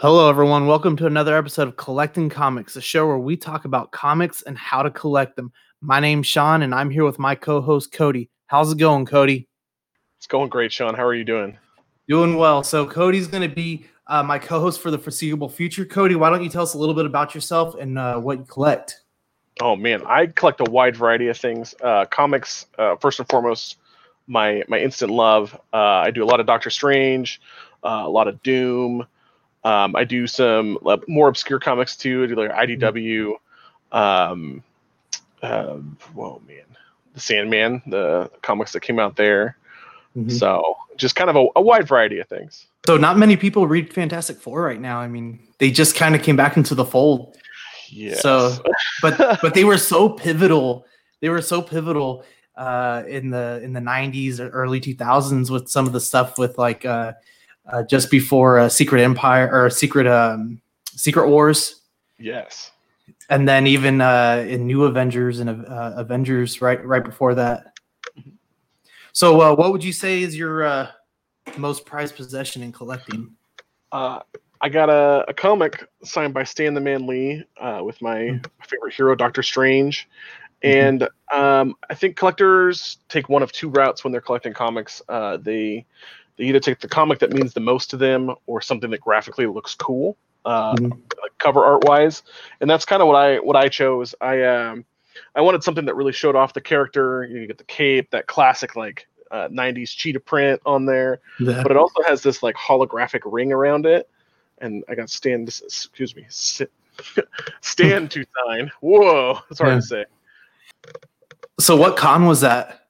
Hello, everyone. Welcome to another episode of Collecting Comics, a show where we talk about comics and how to collect them. My name's Sean, and I'm here with my co host, Cody. How's it going, Cody? It's going great, Sean. How are you doing? Doing well. So, Cody's going to be uh, my co host for the foreseeable future. Cody, why don't you tell us a little bit about yourself and uh, what you collect? Oh, man. I collect a wide variety of things. Uh, comics, uh, first and foremost, my, my instant love. Uh, I do a lot of Doctor Strange, uh, a lot of Doom. Um, I do some more obscure comics too. I do like IDW. Um, uh, whoa, man, the Sandman, the comics that came out there. Mm-hmm. So just kind of a, a, wide variety of things. So not many people read Fantastic Four right now. I mean, they just kind of came back into the fold. Yeah. So, but but they were so pivotal. They were so pivotal uh, in the in the '90s or early 2000s with some of the stuff with like. Uh, uh, just before uh, Secret Empire or Secret um, Secret Wars. Yes. And then even uh, in New Avengers and uh, Avengers right right before that. So, uh, what would you say is your uh, most prized possession in collecting? Uh, I got a, a comic signed by Stan the Man Lee with my, mm-hmm. favorite hero, Doctor Strange. Mm-hmm. And um, I think collectors take one of two routes when they're collecting comics. they they either take the comic that means the most to them or something that graphically looks cool, uh, mm-hmm. cover art wise, and that's kind of what I what I chose. I um, I wanted something that really showed off the character. You, get the cape, that classic like uh, 90s cheetah print on there, yeah. but it also has this like holographic ring around it. And I got Stan, excuse me, Stan to sign. Whoa, that's hard yeah. to say. So, what con was that?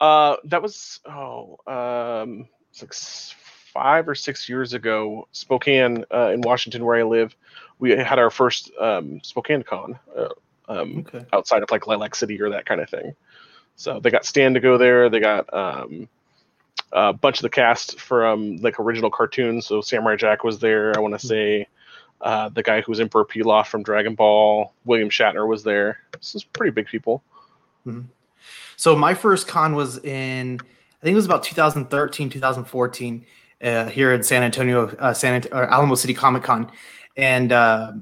Uh, that was oh, um, like five or six years ago. Spokane uh, in Washington, where I live, we had our first um, Spokane Con uh, um, okay. outside of like Lilac City or that kind of thing. So they got Stan to go there. They got um, a bunch of the cast from like original cartoons. So Samurai Jack was there. I want to mm-hmm. say uh, the guy who was Emperor Pilaf from Dragon Ball. William Shatner was there. This is pretty big people. Mm-hmm. So my first con was in, I think it was about 2013, 2014, uh, here in San Antonio, uh, San Ant- Alamo City Comic Con, and uh,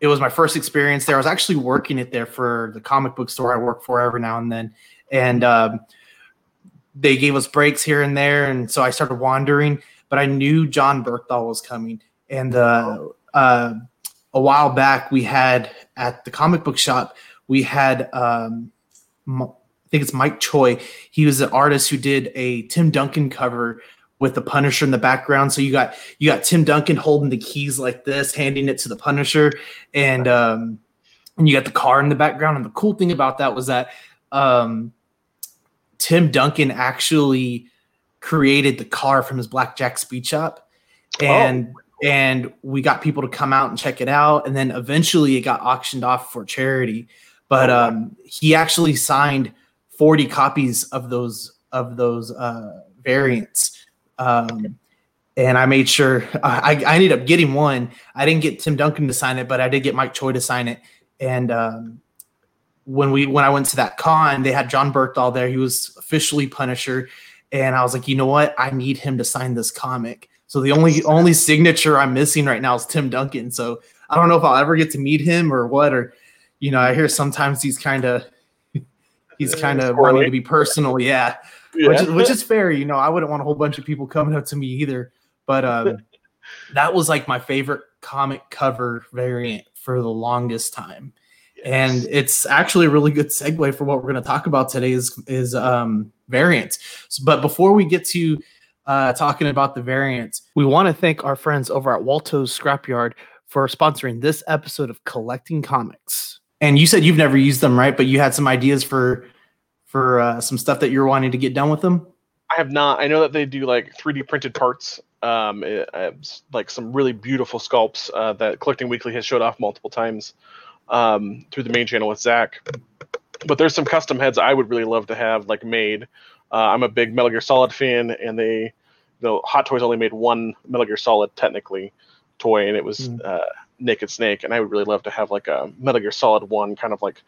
it was my first experience there. I was actually working it there for the comic book store I work for every now and then, and um, they gave us breaks here and there, and so I started wandering. But I knew Jon Bernthal was coming, and uh, uh, a while back we had at the comic book shop we had. Um, think it's Mike Choi. He was an artist who did a Tim Duncan cover with the Punisher in the background. So you got you got Tim Duncan holding the keys like this, handing it to the Punisher, and um, and you got the car in the background. And the cool thing about that was that um, Tim Duncan actually created the car from his Blackjack Speed Shop, and oh. and we got people to come out and check it out, and then eventually it got auctioned off for charity. But oh, um, he actually signed 40 copies of those of those uh, variants. Um, and I made sure I, I ended up getting one. I didn't get Tim Duncan to sign it, but I did get Mike Choi to sign it. And um, when we when I went to that con, they had Jon Bernthal there. He was officially Punisher, and I was like, you know what? I need him to sign this comic. So the only only signature I'm missing right now is Tim Duncan. So I don't know if I'll ever get to meet him or what. Or you know, I hear sometimes he's kind of he's kind of wanting to be personal. Yeah. yeah. Which, is, which is fair. You know, I wouldn't want a whole bunch of people coming up to me either. But um, that was like my favorite comic cover variant for the longest time. Yes. And it's actually a really good segue for what we're going to talk about today is is um, variants. So, but before we get to uh, talking about the variants, we want to thank our friends over at Walto's Scrapyard for sponsoring this episode of Collecting Comics. And you said you've never used them, right? But you had some ideas for for uh, some stuff that you're wanting to get done with them. I have not. I know that they do like 3D printed parts, um, it, uh, like some really beautiful sculpts uh, that Collecting Weekly has showed off multiple times um, through the main channel with Zach. But there's some custom heads I would really love to have like made. Uh, I'm a big Metal Gear Solid fan, and they, the Hot Toys only made one Metal Gear Solid technically toy, and it was mm. uh, Naked Snake, and I would really love to have like a Metal Gear Solid One kind of like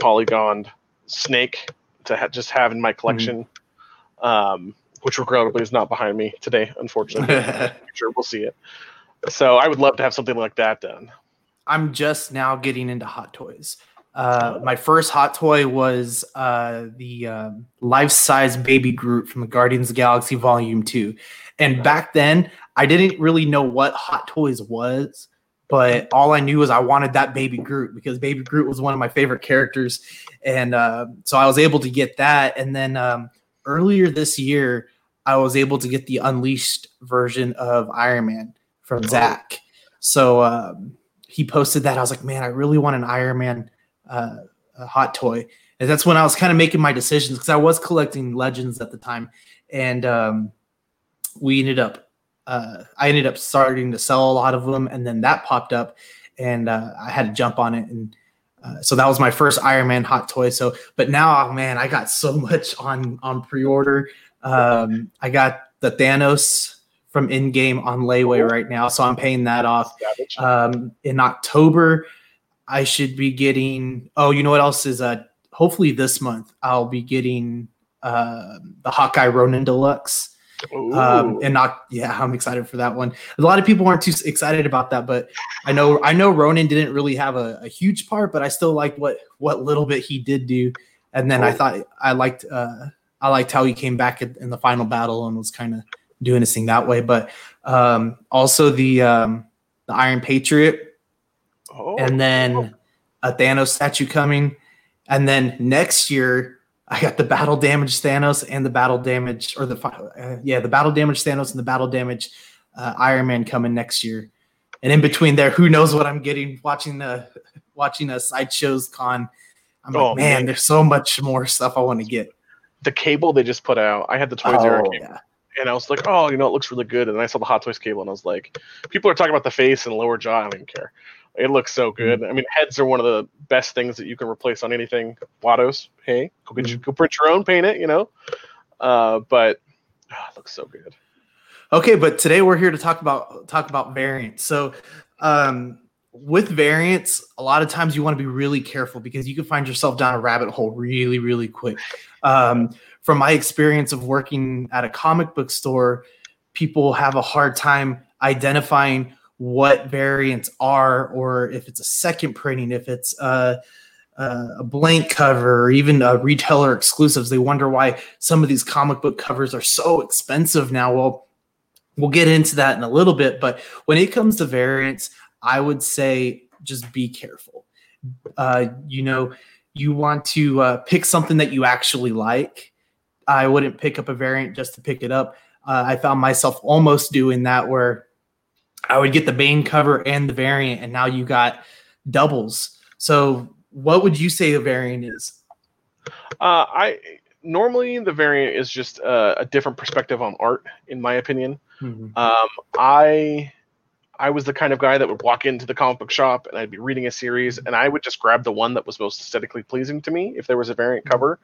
polygoned snake to ha- just have in my collection, mm-hmm. um, which regrettably is not behind me today, unfortunately. sure, we'll see it. So I would love to have something like that done. I'm just now getting into hot toys. Uh, my first hot toy was uh, the um, life-size baby Groot from the Guardians of the Galaxy Volume Two, and back then I didn't really know what hot toys was, but all I knew was I wanted that baby Groot because baby Groot was one of my favorite characters, and uh, so I was able to get that. And then um, earlier this year, I was able to get the Unleashed version of Iron Man from Zach. So um, he posted that. I was like, man, I really want an Iron Man uh, hot toy. And that's when I was kind of making my decisions because I was collecting legends at the time, and um, we ended up. Uh, I ended up starting to sell a lot of them, and then that popped up, and uh, I had to jump on it, and uh, so that was my first Iron Man hot toy. So, but now, oh, man, I got so much on on pre order. Um, I got the Thanos from Endgame on layaway right now, so I'm paying that off. Um, in October, I should be getting. Oh, you know what else is? Uh, hopefully this month I'll be getting uh, the Hawkeye Ronin Deluxe. Um, and not, yeah, I'm excited for that one. A lot of people aren't too excited about that, but I know I know Ronin didn't really have a, a huge part, but I still liked what what little bit he did do. And then I thought I liked uh, I liked how he came back in the final battle and was kind of doing his thing that way. But um, also the um, the Iron Patriot, oh. and then a Thanos statue coming, and then next year I got the battle damage Thanos and the battle damage, or the uh, yeah, the battle damage Thanos and the battle damage uh, Iron Man coming next year. And in between there, who knows what I'm getting? Watching the watching a sideshows con, I'm oh, like, man, man, there's so much more stuff I want to get. The cable they just put out, I had the Toy Zero oh, cable. Yeah. And I was like, oh, you know, it looks really good. And then I saw the Hot Toys cable, and I was like, people are talking about the face and lower jaw. I don't even care. It looks so good. Mm-hmm. I mean, heads are one of the best things that you can replace on anything. Wattos, hey, go get mm-hmm. you, go print your own, paint it, you know. Uh, but oh, it looks so good. Okay, but today we're here to talk about talk about variants. So, um, with variants, a lot of times you want to be really careful because you can find yourself down a rabbit hole really, really quick. Um, from my experience of working at a comic book store, people have a hard time identifying what variants are, or if it's a second printing, if it's a, a blank cover, or even a retailer exclusives. They wonder why some of these comic book covers are so expensive now. Well, we'll get into that in a little bit, but when it comes to variants, I would say just be careful. Uh, you know, you want to uh, pick something that you actually like. I wouldn't pick up a variant just to pick it up. Uh, I found myself almost doing that where I would get the Bane cover and the variant, and now you got doubles. So, what would you say the variant is? Uh, I normally the variant is just uh, a different perspective on art, in my opinion. Mm-hmm. Um, I I was the kind of guy that would walk into the comic book shop and I'd be reading a series, and I would just grab the one that was most aesthetically pleasing to me if there was a variant cover.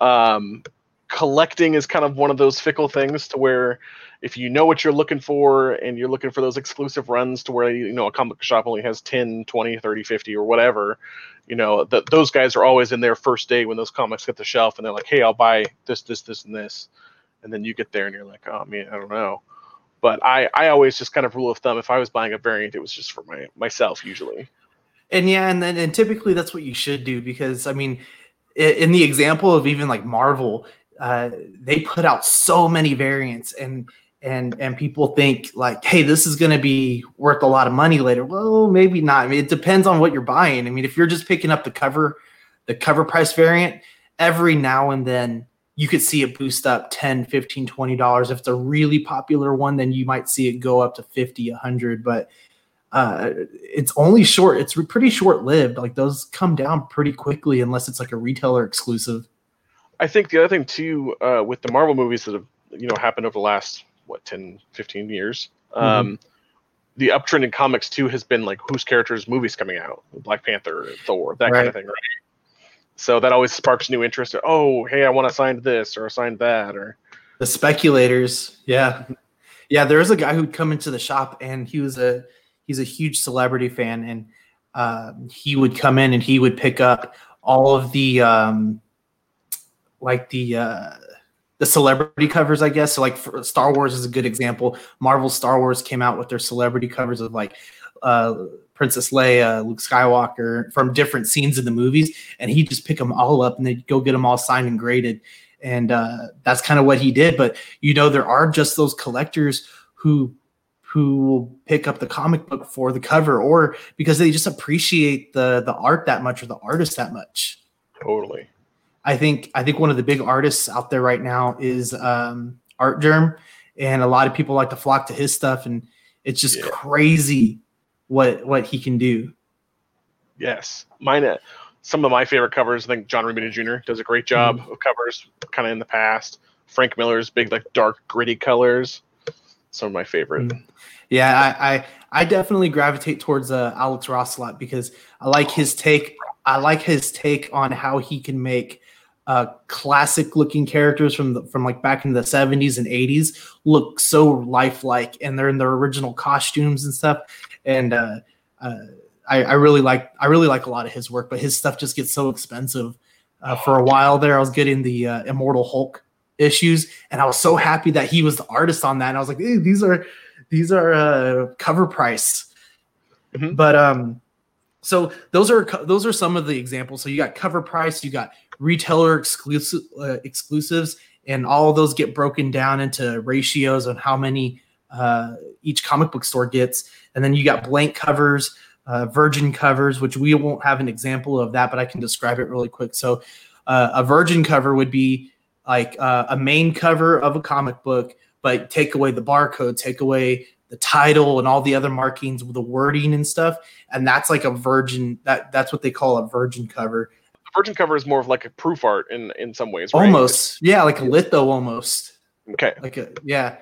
Um, collecting is kind of one of those fickle things to where if you know what you're looking for and you're looking for those exclusive runs to where you know a comic shop only has 10 20 30 50 or whatever you know that those guys are always in their first day when those comics get the shelf and they're like hey i'll buy this this this and this. And then you get there and you're like oh man i don't know. But i i always just kind of rule of thumb if i was buying a variant it was just for my myself usually. And yeah and then and typically that's what you should do because i mean in the example of even like marvel uh, they put out so many variants and and and people think like hey this is going to be worth a lot of money later. Well maybe not. I mean it depends on what you're buying. I mean if you're just picking up the cover the cover price variant every now and then you could see it boost up 10 15 20 dollars. If it's a really popular one then you might see it go up to 50 100 but uh, it's only short. It's pretty short lived like those come down pretty quickly unless it's like a retailer exclusive i think the other thing too uh, with the marvel movies that have you know happened over the last what 10 15 years mm-hmm. um, the uptrend in comics too has been like whose characters movies coming out black panther thor that right. kind of thing right so that always sparks new interest oh hey i want to sign this or sign that or the speculators yeah yeah there was a guy who'd come into the shop and he was a he's a huge celebrity fan and uh, he would come in and he would pick up all of the um, like the uh, the celebrity covers, I guess. So like Star Wars is a good example. Marvel Star Wars came out with their celebrity covers of like uh, Princess Leia, Luke Skywalker from different scenes in the movies, and he just pick them all up and they go get them all signed and graded, and uh, that's kind of what he did. But you know, there are just those collectors who who will pick up the comic book for the cover or because they just appreciate the the art that much or the artist that much. Totally. I think I think one of the big artists out there right now is um, Artgerm, and a lot of people like to flock to his stuff, and it's just yeah. crazy what what he can do. Yes, mine. Uh, some of my favorite covers. I think John Romita Jr. does a great job mm-hmm. of covers, kind of in the past. Frank Miller's big, like dark, gritty colors. Some of my favorite. Mm-hmm. Yeah, I, I, I definitely gravitate towards uh, Alex Ross a lot because I like his take. I like his take on how he can make uh, classic looking characters from the, from like back in the 70s and 80s look so lifelike and they're in their original costumes and stuff. And uh, uh, I, I, really like I really like a lot of his work but his stuff just gets so expensive. Uh, for a while there I was getting the uh, Immortal Hulk issues and I was so happy that he was the artist on that. And I was like hey, these are these are uh, cover price. Mm-hmm. but um so those are those are some of the examples. So you got cover price you got retailer exclusive uh, exclusives, and all those get broken down into ratios on how many uh, each comic book store gets. And then you got blank covers, uh, virgin covers, which we won't have an example of that, but I can describe it really quick. So uh, a virgin cover would be like uh, a main cover of a comic book, but take away the barcode, take away the title and all the other markings with the wording and stuff and that's like a virgin that that's what they call a virgin cover virgin cover is more of like a proof art in in some ways, right? Almost, yeah, like a litho almost. Okay. Like a yeah,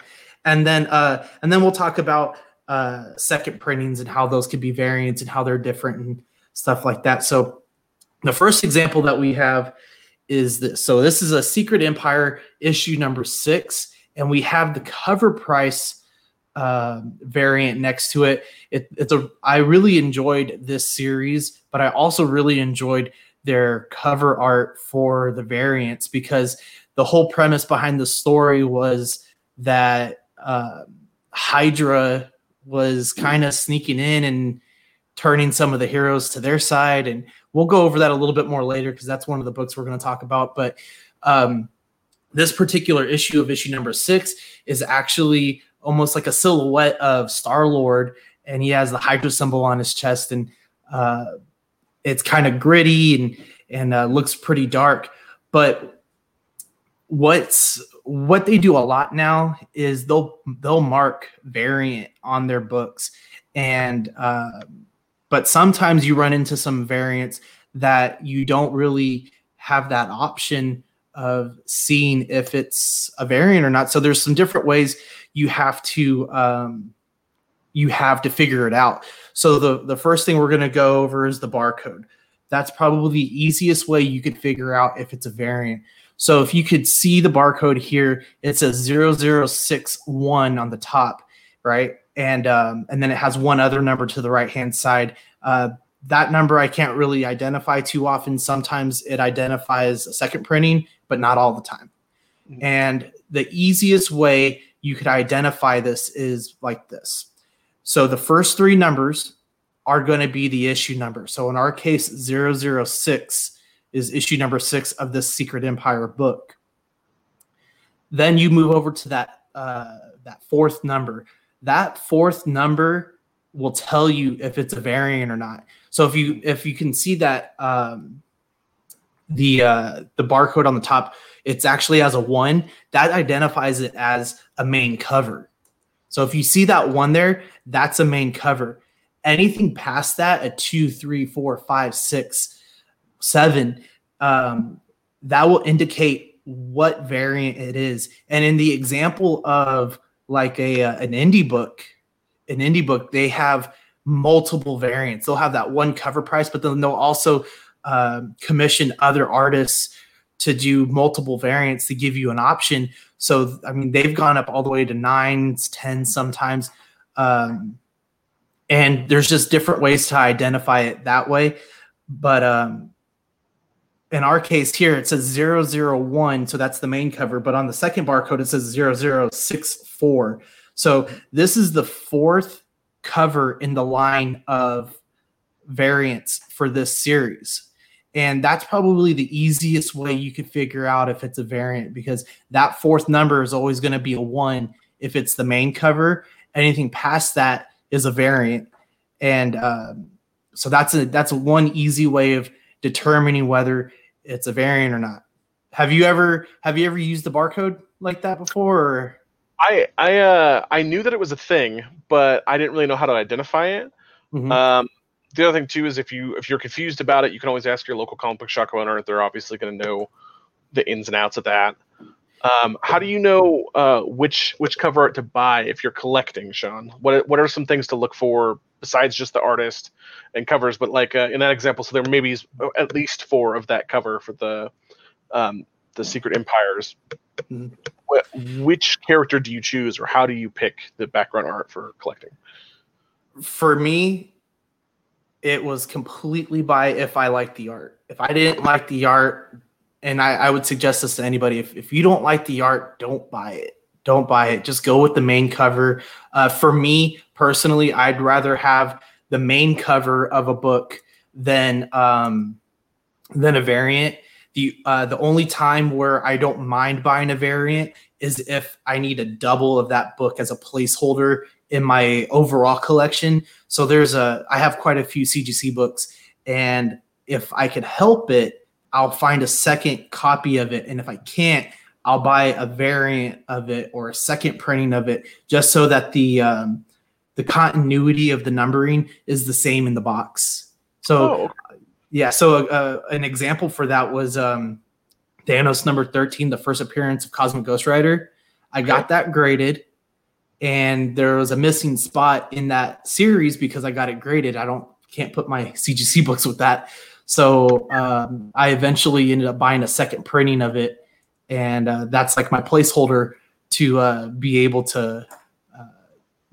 and then uh, and then we'll talk about uh, second printings and how those could be variants and how they're different and stuff like that. So the first example that we have is this. So this is a Secret Empire issue number six, and we have the cover price uh, variant next to it. it. It's a I really enjoyed this series, but I also really enjoyed their cover art for the variants because the whole premise behind the story was that uh, Hydra was kind of sneaking in and turning some of the heroes to their side. And we'll go over that a little bit more later because that's one of the books we're going to talk about. But um, this particular issue of issue number six is actually almost like a silhouette of Star Lord, and he has the Hydra symbol on his chest. And uh, it's kind of gritty and and uh, looks pretty dark. But what's what they do a lot now is they'll they'll mark variant on their books, and uh, but sometimes you run into some variants that you don't really have that option of seeing if it's a variant or not. So there's some different ways you have to um, you have to figure it out. So the the first thing we're going to go over is the barcode. That's probably the easiest way you could figure out if it's a variant. So if you could see the barcode here, it says 0061 on the top, right? And um, and then it has one other number to the right hand side. Uh, that number I can't really identify too often. Sometimes it identifies a second printing, but not all the time. Mm-hmm. And the easiest way you could identify this is like this. So the first three numbers are going to be the issue number. So in our case, 006 is issue number six of this Secret Empire book. Then you move over to that uh, that fourth number. That fourth number will tell you if it's a variant or not. So if you if you can see that um, the uh, the barcode on the top, it's actually as a one that identifies it as a main cover. So if you see that one there, that's a main cover. Anything past that, a two, three, four, five, six, seven, um, that will indicate what variant it is. And in the example of like a uh, an indie book, an indie book, they have multiple variants. They'll have that one cover price, but then they'll also uh, commission other artists to do multiple variants to give you an option. So, I mean, they've gone up all the way to nines, tens sometimes. Um, and there's just different ways to identify it that way. But um, in our case here, it says 001, so that's the main cover, but on the second barcode, it says 0064. So this is the fourth cover in the line of variants for this series. And that's probably the easiest way you could figure out if it's a variant because that fourth number is always going to be a one if it's the main cover. Anything past that is a variant. And um, so that's a that's one easy way of determining whether it's a variant or not. Have you ever have you ever used the barcode like that before? Or? I I uh I knew that it was a thing, but I didn't really know how to identify it. Mm-hmm. Um, the other thing too is if you if you're confused about it, you can always ask your local comic book shop owner. They're obviously going to know the ins and outs of that. Um, how do you know uh, which which cover art to buy if you're collecting, Sean? What what are some things to look for besides just the artist and covers? But like uh, in that example, so there maybe is at least four of that cover for the um, the Secret Empires. Mm-hmm. Which character do you choose, or how do you pick the background art for collecting? For me, it was completely by if I like the art. If I didn't like the art, and I, I, would suggest this to anybody, if, if you don't like the art, don't buy it. Don't buy it. Just go with the main cover. Uh, for me personally, I'd rather have the main cover of a book than um, than a variant. The uh, the only time where I don't mind buying a variant is if I need a double of that book as a placeholder in my overall collection. So there's a I have quite a few CGC books, and if I could help it, I'll find a second copy of it, and if I can't, I'll buy a variant of it or a second printing of it, just so that the um, the continuity of the numbering is the same in the box. So, oh. yeah. So uh, an example for that was um, Thanos number thirteen, the first appearance of Cosmic Ghost Rider. I got that graded and there was a missing spot in that series because I got it graded. I don't can't put my CGC books with that. So um, I eventually ended up buying a second printing of it, and uh, that's like my placeholder to uh, be able to uh,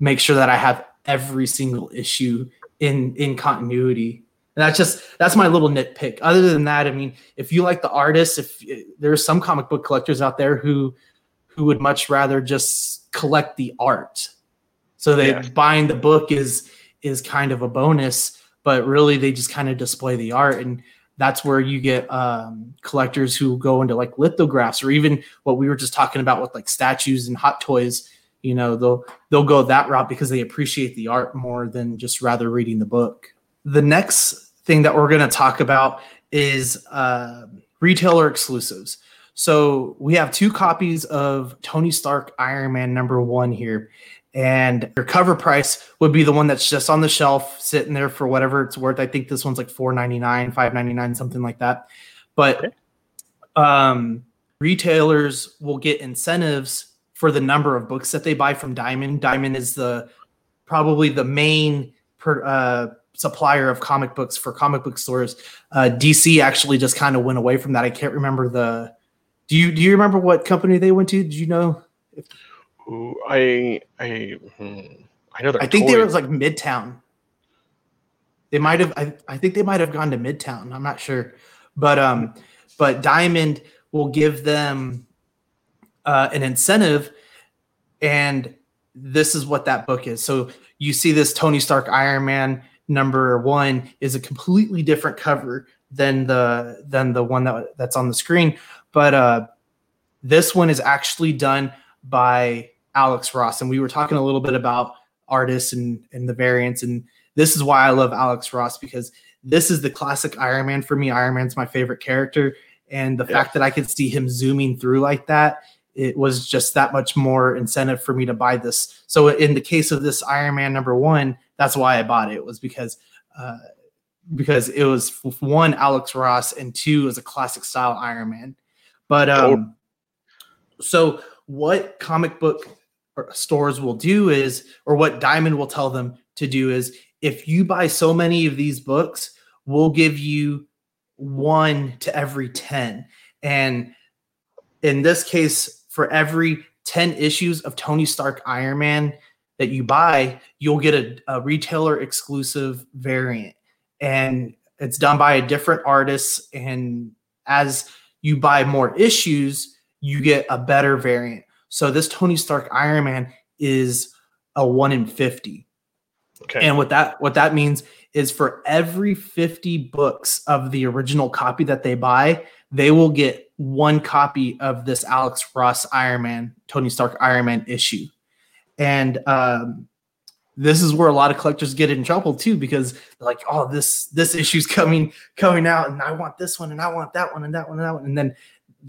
make sure that I have every single issue in in continuity. And that's just that's my little nitpick. Other than that, I mean, if you like the artist, if there's some comic book collectors out there who who would much rather just collect the art. So they yeah. buying the book is is kind of a bonus, but really they just kind of display the art and that's where you get um, collectors who go into like lithographs or even what we were just talking about with like statues and hot toys you know they'll they'll go that route because they appreciate the art more than just rather reading the book the next thing that we're going to talk about is uh, retailer exclusives so we have two copies of Tony Stark Iron Man number one here. And your cover price would be the one that's just on the shelf, sitting there for whatever it's worth. I think this one's like four ninety nine, five ninety nine, something like that. But um, retailers will get incentives for the number of books that they buy from Diamond. Diamond is the probably the main per, uh, supplier of comic books for comic book stores. Uh, DC actually just kind of went away from that. I can't remember the do you do you remember what company they went to? Did you know? Ooh, I I hmm, I know. I think toys. they was like Midtown. They might have. I, I think they might have gone to Midtown. I'm not sure, but um, but Diamond will give them uh, an incentive, and this is what that book is. So you see this Tony Stark Iron Man number one is a completely different cover than the than the one that that's on the screen but uh, this one is actually done by Alex Ross, and we were talking a little bit about artists and and the variants, and this is why I love Alex Ross because this is the classic Iron Man for me. Iron Man's my favorite character, and the yeah. fact that I could see him zooming through like that, it was just that much more incentive for me to buy this. So in the case of this Iron Man number one, that's why I bought it. it was because uh, because it was one Alex Ross and two was a classic style Iron Man. But um, so what comic book stores will do is, or what Diamond will tell them to do is, if you buy so many of these books, we'll give you one to every 10. And in this case, for every 10 issues of Tony Stark Iron Man that you buy, you'll get a, a retailer exclusive variant. And it's done by a different artist and as you buy more issues, you get a better variant. So this Tony Stark Iron Man is a one in 50. Okay. And what that what that means is for every 50 books of the original copy that they buy, they will get one copy of this Alex Ross Iron Man, Tony Stark Iron Man issue. And um, this is where a lot of collectors get in trouble too because they're like, oh, this this issue's coming coming out, and I want this one, and I want that one, and that one, and that one, and then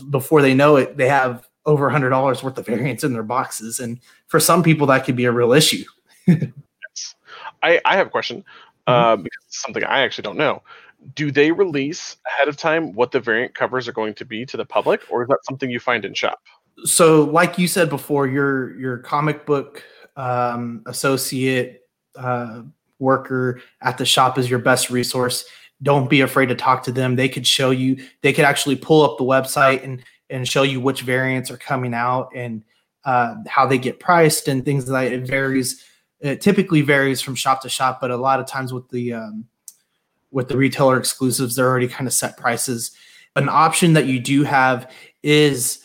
before they know it, they have over a hundred dollars worth of variants in their boxes, and for some people that could be a real issue. yes. I I have a question mm-hmm. uh, because it's something I actually don't know. Do they release ahead of time what the variant covers are going to be to the public, or is that something you find in shop? So, like you said before, your your comic book um, associate uh, worker at the shop is your best resource. Don't be afraid to talk to them. They could show you. They could actually pull up the website and and show you which variants are coming out and uh, how they get priced and things like. It varies. It typically varies from shop to shop, but a lot of times with the um, with the retailer exclusives, they're already kind of set prices. An option that you do have is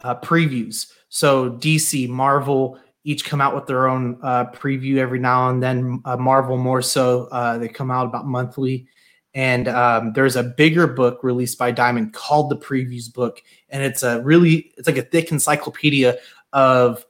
uh, previews. So DC, Marvel, each come out with their own uh, preview every now and then. Uh, Marvel more so, uh, they come out about monthly. And um, there's a bigger book released by Diamond called the Previews Book, and it's a really it's like a thick encyclopedia of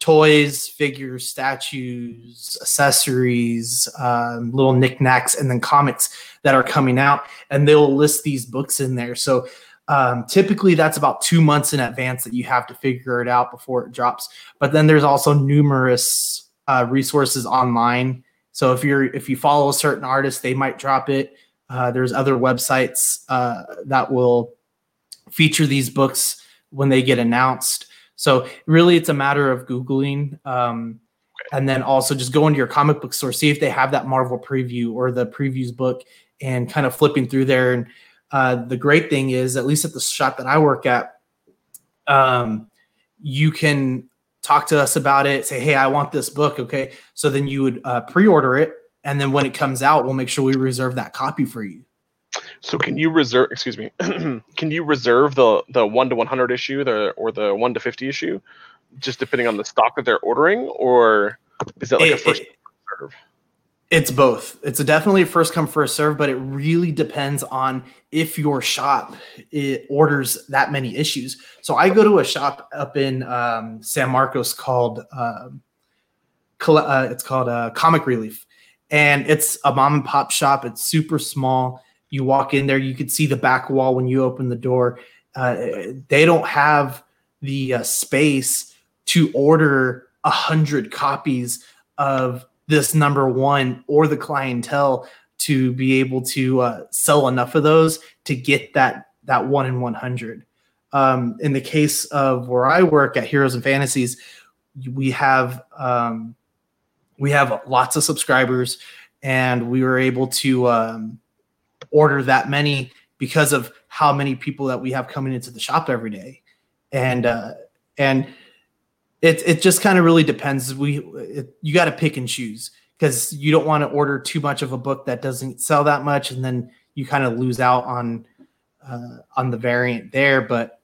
toys, figures, statues, accessories, um, little knickknacks, and then comics that are coming out, and they'll list these books in there. So um, typically, that's about two months in advance that you have to figure it out before it drops. But then there's also numerous uh, resources online. So if you're if you follow a certain artist, they might drop it. Uh, there's other websites uh, that will feature these books when they get announced. So really, it's a matter of googling, um, and then also just go into your comic book store, see if they have that Marvel preview or the previews book, and kind of flipping through there and uh, the great thing is, at least at the shop that I work at, um, you can talk to us about it. Say, hey, I want this book. Okay, so then you would uh, pre-order it, and then when it comes out, we'll make sure we reserve that copy for you. So can you reserve? Excuse me. can you reserve the the one to one hundred issue, the or the one to fifty issue, just depending on the stock that they're ordering, or is that like it, a first it, reserve? It's both. It's a definitely first come first serve, but it really depends on if your shop orders that many issues. So I go to a shop up in um, San Marcos called uh, uh, it's called uh, Comic Relief, and it's a mom and pop shop. It's super small. You walk in there, you can see the back wall when you open the door. Uh, they don't have the uh, space to order a hundred copies of this number one or the clientele to be able to uh, sell enough of those to get that that one in 100 um, in the case of where i work at heroes and fantasies we have um, we have lots of subscribers and we were able to um, order that many because of how many people that we have coming into the shop every day. And uh, and it it just kind of really depends. We it, you got to pick and choose because you don't want to order too much of a book that doesn't sell that much, and then you kind of lose out on uh, on the variant there. But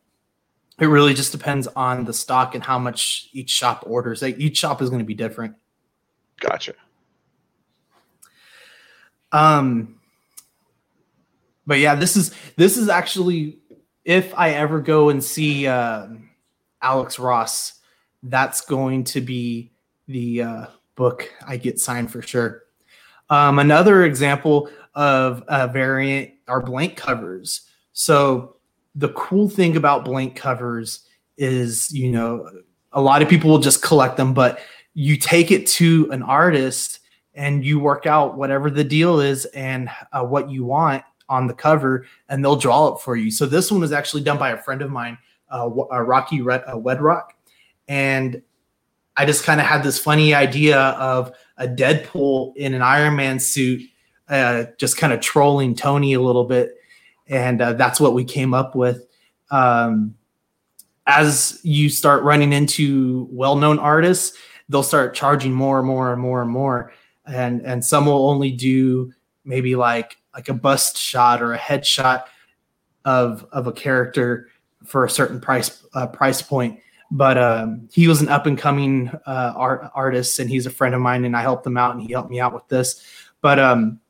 it really just depends on the stock and how much each shop orders. Like, each shop is going to be different. Gotcha. Um, but yeah, this is this is actually if I ever go and see uh, Alex Ross that's going to be the uh, book I get signed for sure. Um, another example of a variant are blank covers. So the cool thing about blank covers is, you know, a lot of people will just collect them, but you take it to an artist and you work out whatever the deal is and uh, what you want on the cover, and they'll draw it for you. So this one was actually done by a friend of mine, uh, uh Rocky Red, uh, Wedrock and I just kind of had this funny idea of a Deadpool in an Iron Man suit, uh, just kind of trolling Tony a little bit, and uh, that's what we came up with. Um, as you start running into well-known artists, they'll start charging more and more and more and more, and and some will only do maybe like like a bust shot or a headshot of of a character for a certain price uh, price point. But um, he was an up and coming uh, art, artist, and he's a friend of mine, and I helped him out, and he helped me out with this. But um,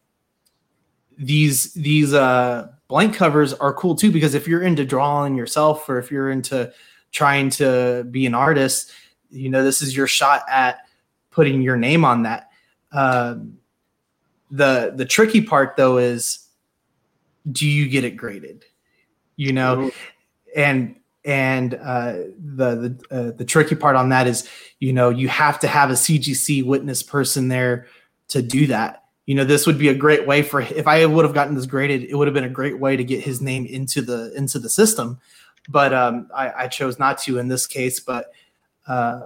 these these uh, blank covers are cool too because if you're into drawing yourself, or if you're into trying to be an artist, you know this is your shot at putting your name on that. Um, the the tricky part though is, do you get it graded? You know, mm-hmm. and and uh, the the uh, the tricky part on that is, you know, you have to have a CGC witness person there to do that. You know, this would be a great way for if I would have gotten this graded, it would have been a great way to get his name into the into the system. But um, I, I chose not to in this case. But uh,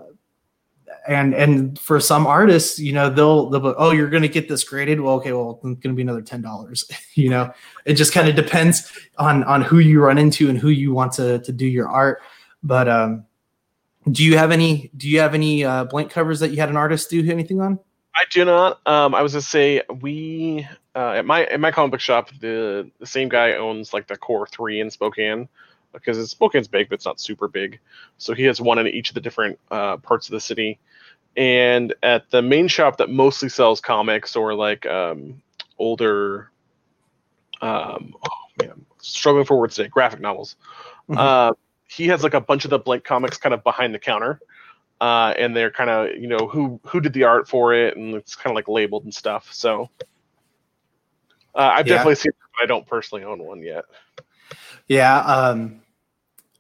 and and for some artists, you know, they'll they'll oh, you're to get this graded. Well, okay, well, it's to be another ten dollars. you know, it just kind of depends on on who you run into and who you want to to do your art. But um, do you have any do you have any uh, blank covers that you had an artist do anything on? I do not. Um, I was gonna say we uh, at my at my comic book shop, the the same guy owns like the core three in Spokane because Spokane's big, but it's not super big. So he has one in each of the different uh, parts of the city and at the main shop that mostly sells comics or like um, older um, oh man struggling for words today graphic novels mm-hmm. uh, he has like a bunch of the blank comics kind of behind the counter uh, and they're kind of you know who who did the art for it and it's kind of like labeled and stuff so uh, i've yeah. definitely seen it but i don't personally own one yet yeah um,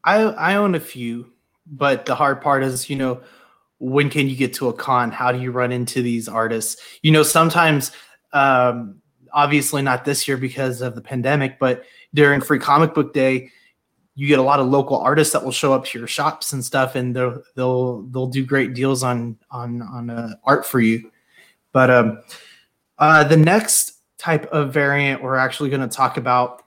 i i own a few but the hard part is you know when can you get to a con? How do you run into these artists? You know, sometimes, um, obviously not this year because of the pandemic, but during Free Comic Book Day, you get a lot of local artists that will show up to your shops and stuff, and they'll they'll they'll do great deals on on on uh, art for you. But um, uh, the next type of variant we're actually going to talk about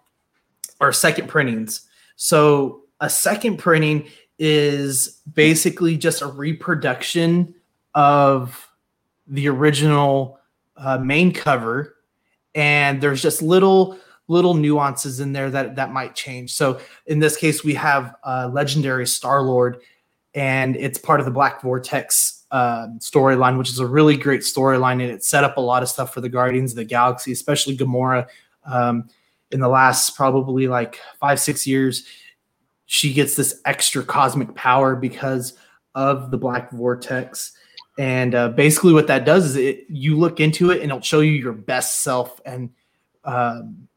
are second printings. So a second printing is basically just a reproduction of the original uh, main cover. And there's just little little nuances in there that that might change. So in this case we have uh, legendary star lord and it's part of the black vortex uh, storyline which is a really great storyline and it set up a lot of stuff for the guardians of the galaxy especially gamora um, in the last probably like five six years she gets this extra cosmic power because of the black vortex. And uh, basically what that does is it you look into it and it'll show you your best self. And um,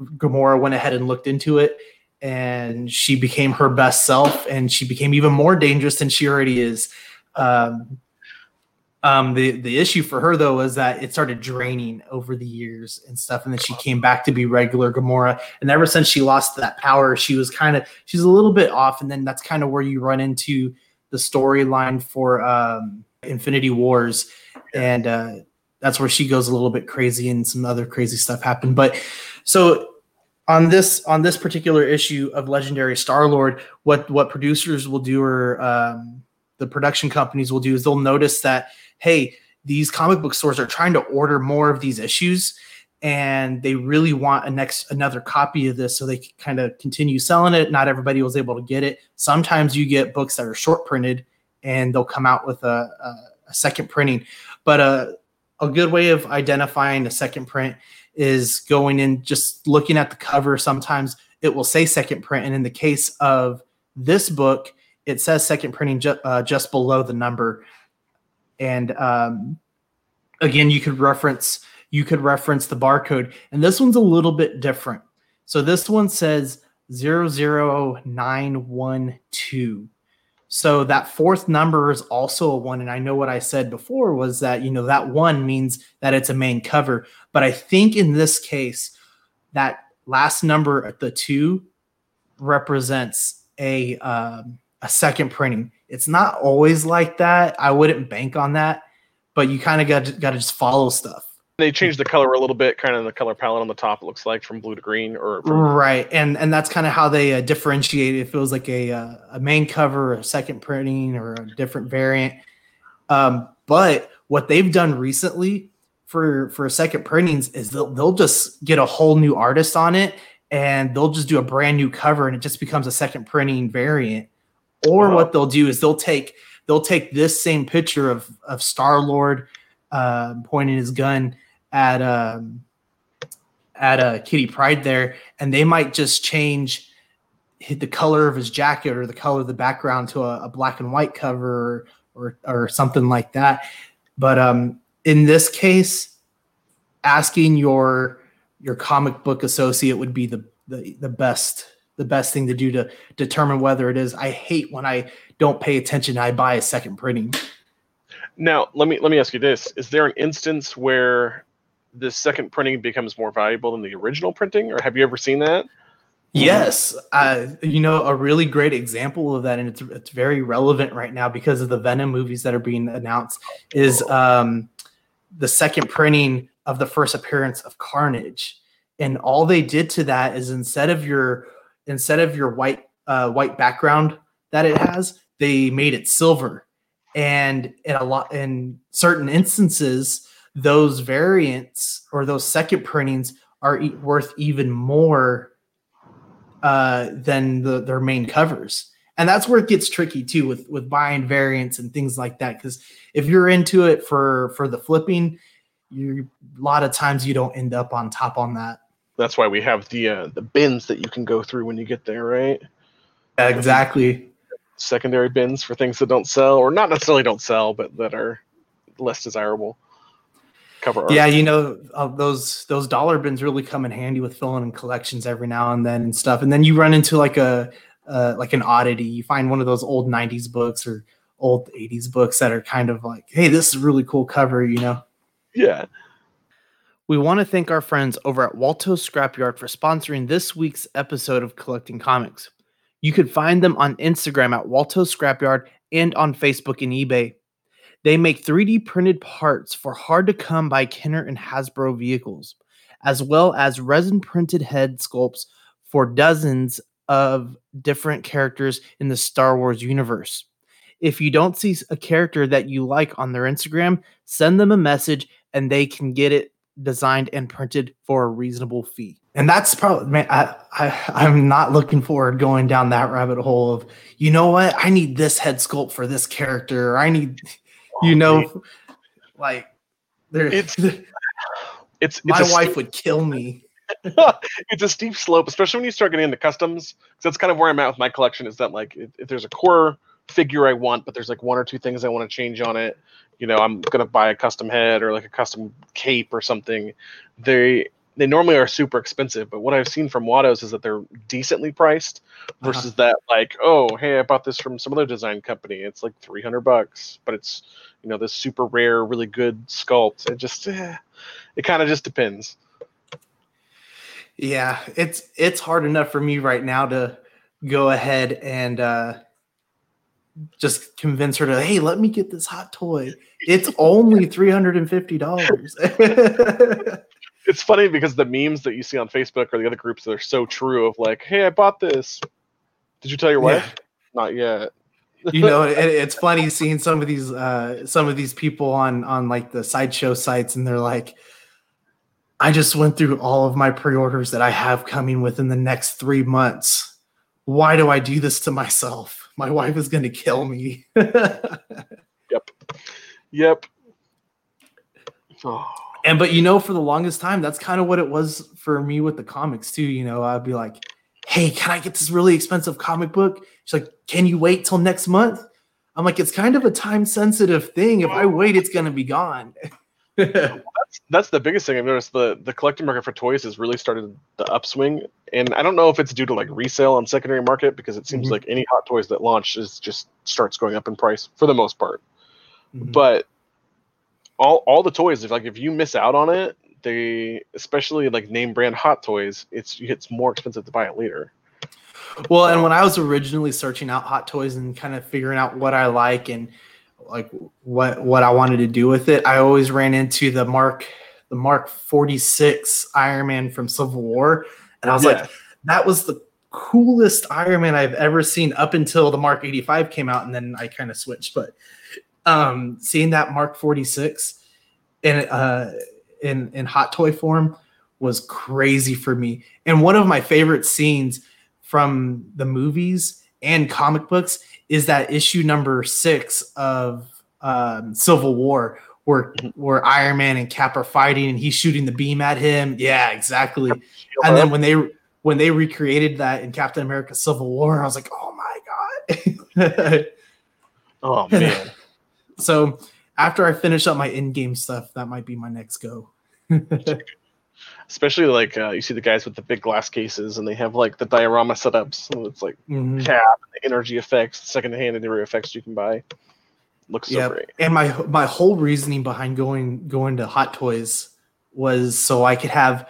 gamora went ahead and looked into it and she became her best self and she became even more dangerous than she already is. Um, um, the the issue for her though was that it started draining over the years and stuff, and then she came back to be regular Gamora. And ever since she lost that power, she was kind of she's a little bit off. And then that's kind of where you run into the storyline for um, Infinity Wars, and uh, that's where she goes a little bit crazy, and some other crazy stuff happened. But so on this on this particular issue of Legendary Star Lord, what what producers will do or um, the production companies will do is they'll notice that hey, these comic book stores are trying to order more of these issues and they really want a next another copy of this so they can kind of continue selling it. Not everybody was able to get it. Sometimes you get books that are short printed and they'll come out with a, a, a second printing. But a, uh, a good way of identifying a second print is going in just looking at the cover. Sometimes it will say second print and in the case of this book it says second printing ju- uh, just below the number and um, again you could reference you could reference the barcode. And this one's a little bit different. So this one says 00912 so that fourth number is also a one. And i know what i said before was that you know that one means that it's a main cover. But i think in this case that last number at the two represents a um, a second printing it's not always like that. I wouldn't bank on that, but you kind of got got to just follow stuff. They changed the color a little bit, kind of the color palette on the top. It looks like from blue to green, or from- right, and and that's kind of how they uh, differentiate if it was like a uh, a main cover, a second printing, or a different variant. Um, but what they've done recently for for second printings is they'll they'll just get a whole new artist on it and they'll just do a brand new cover and it just becomes a second printing variant. Or uh-huh. what they'll do is they'll take they'll take this same picture of of Star Lord uh, pointing his gun at um, at uh, Kitty Pryde there, and they might just change the color of his jacket or the color of the background to a, a black and white cover or, or, or something like that. But um, in this case, asking your your comic book associate would be the, the the best the best thing to do to determine whether it is. I hate when I don't pay attention. I buy a second printing. Now, let me let me ask you this: Is there an instance where the second printing becomes more valuable than the original printing, or have you ever seen that? Yes, uh, you know a really great example of that, and it's it's very relevant right now because of the Venom movies that are being announced. Is um, the second printing of the first appearance of Carnage, and all they did to that is instead of your instead of your white uh, white background that it has, they made it silver, and in a lot in certain instances, those variants or those second printings are e- worth even more uh, than the, their main covers. And that's where it gets tricky too with with buying variants and things like that. Because if you're into it for for the flipping, you a lot of times you don't end up on top on that. That's why we have the uh, the bins that you can go through when you get there, right? Exactly. Secondary bins for things that don't sell, or not necessarily don't sell, but that are less desirable cover art. Yeah, you know uh, those those dollar bins really come in handy with filling in collections every now and then and stuff. And then you run into like a uh, like an oddity. You find one of those old '90s books or old '80s books that are kind of like, hey, this is a really cool cover, you know? Yeah. We want to thank our friends over at Watto Scrapyard for sponsoring this week's episode of Collecting Comics. You can find them on Instagram at Watto Scrapyard and on Facebook and eBay. They make 3D printed parts for hard to come by Kenner and Hasbro vehicles, as well as resin printed head sculpts for dozens of different characters in the Star Wars universe. If you don't see a character that you like on their Instagram, send them a message and they can get it designed and printed for a reasonable fee. And that's probably man, I, I I'm not looking forward going down that rabbit hole of you know what I need this head sculpt for this character. I need oh, you know, like there, it's it's, it's my wife steep, would kill me. it's a steep slope, especially when you start getting into customs. That's kind of where I'm at with my collection. Is that like if, if there's a core figure I want, but there's like one or two things I want to change on it. You know, I'm gonna buy a custom head or like a custom cape or something. They they normally are super expensive, but what I've seen from Watto's is that they're decently priced uh-huh. versus uh-huh. that like, oh, hey, I bought this from some other design company. It's like 300 bucks, but it's, you know, this super rare, really good sculpt. It just, eh, it kind of just depends. Yeah, it's it's hard enough for me right now to go ahead and uh just convince her to, hey, let me get this hot toy. It's only three hundred and fifty dollars. it's funny because the memes that you see on Facebook or the other groups that are so true of like, hey, I bought this. Did you tell your wife? Yeah. Not yet. you know, it, it's funny seeing some of these uh, some of these people on on like the sideshow sites, and they're like, I just went through all of my pre-orders that I have coming within the next three months. Why do I do this to myself? My wife is going to kill me. yep. Yep. Oh and but you know, for the longest time, that's kind of what it was for me with the comics too. You know, I'd be like, "Hey, can I get this really expensive comic book?" She's like, "Can you wait till next month?" I'm like, "It's kind of a time sensitive thing. If I wait, it's gonna be gone." that's, that's the biggest thing I've noticed. The the collecting market for toys has really started the upswing, and I don't know if it's due to like resale on secondary market because it seems mm-hmm. like any hot toys that launch is just starts going up in price for the most part. Mm-hmm. But all all the toys if like if you miss out on it they especially like name brand hot toys it's it's more expensive to buy it later well and when i was originally searching out hot toys and kind of figuring out what i like and like what what i wanted to do with it i always ran into the mark the mark 46 iron man from civil war and i was yeah. like that was the coolest iron man i've ever seen up until the mark 85 came out and then i kind of switched but um, seeing that Mark 46 in uh, in in hot toy form was crazy for me. And one of my favorite scenes from the movies and comic books is that issue number six of um, Civil War, where where Iron Man and Cap are fighting, and he's shooting the beam at him. Yeah, exactly. And then when they when they recreated that in Captain America: Civil War, I was like, oh my god. oh man. so after I finish up my Endgame stuff, that might be my next go. Especially like uh, you see the guys with the big glass cases, and they have like the diorama setups. So it's like Mhm. cap, the energy effects, second-hand energy effects you can buy. Looks so Yep. great. And my my whole reasoning behind going going to Hot Toys was so I could have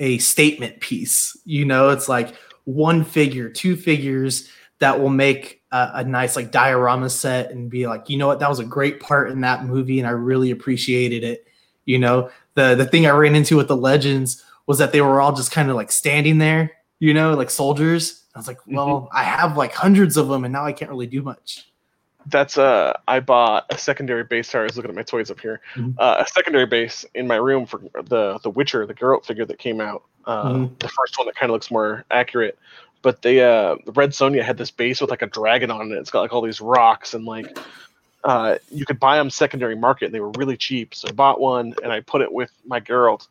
a statement piece. You know, it's like one figure, two figures that will make a, a nice like diorama set and be like, you know what, that was a great part in that movie, and I really appreciated it. You know, the the thing I ran into with the legends was that they were all just kind of like standing there, you know, like soldiers. I was like, well, I have like hundreds of them, and now I can't really do much. That's uh, I bought a secondary base. Sorry, I was looking at my toys up here. Mhm. Uh, a secondary base in my room for the the Witcher, the Geralt figure that came out. Uh, Mhm. The first one that kind of looks more accurate. But they, uh, the Red Sonja had this base with like a dragon on it. It's got like all these rocks and like, uh, you could buy them secondary market. And they were really cheap. So I bought one and I put it with my Geralt.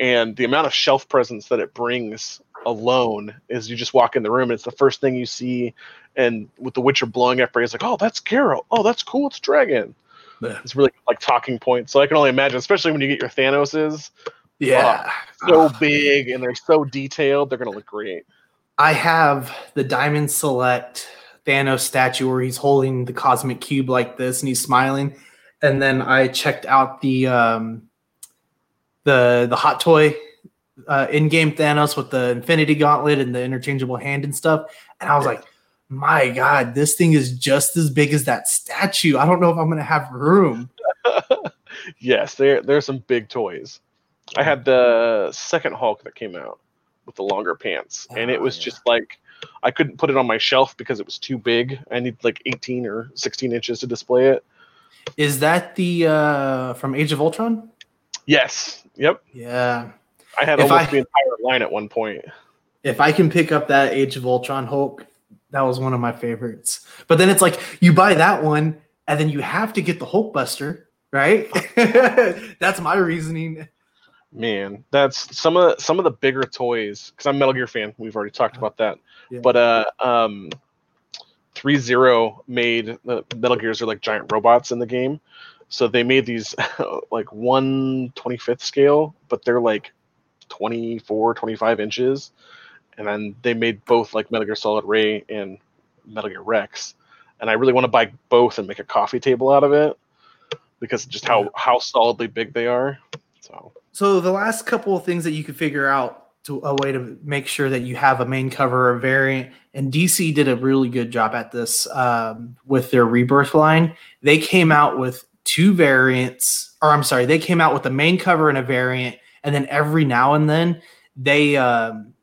And the amount of shelf presence that it brings alone is you just walk in the room and it's the first thing you see. And with the Witcher blowing up, it's like, oh, that's Geralt. Oh, that's cool. It's dragon. Yeah. It's really like talking points. So I can only imagine, especially when you get your Thanoses, Yeah. so big and they're so detailed, they're gonna look great. I have the Diamond Select Thanos statue where he's holding the cosmic cube like this and he's smiling. And then I checked out the um the the hot toy uh Endgame Thanos with the Infinity Gauntlet and the interchangeable hand and stuff. And I was like, my god, this thing is just as big as that statue. I don't know if I'm gonna have room. yes, there there's some big toys. I had the second Hulk that came out with the longer pants, and it Oh, was yeah. just like I couldn't put it on my shelf because it was too big. I need like 18 or 16 inches to display it. Is that the uh from Age of Ultron? Yes, yep. Yeah. I had If almost I- the entire line at one point. if I can pick up that Age of Ultron Hulk, that was one of my favorites. But then it's like you buy that one, and then you have to get the Hulk Buster, right? That's my reasoning. Man, that's some of the, some of the bigger toys. Because I'm a Metal Gear fan. We've already talked about that. Yeah. But uh, um, Three Zero made the Metal Gears are like giant robots in the game, so they made these like one twenty fifth scale, but they're like 24, 25 inches, and then they made both like Metal Gear Solid Ray and Metal Gear Rex, and I really want to buy both and make a coffee table out of it because just how how solidly big they are. So. So the last couple of things that you could figure out to a way to make sure that you have a main cover or variant, and DC did a really good job at this um, with their Rebirth line. They came out with two variants, or I'm sorry, they came out with a main cover and a variant, and then every now and then they um,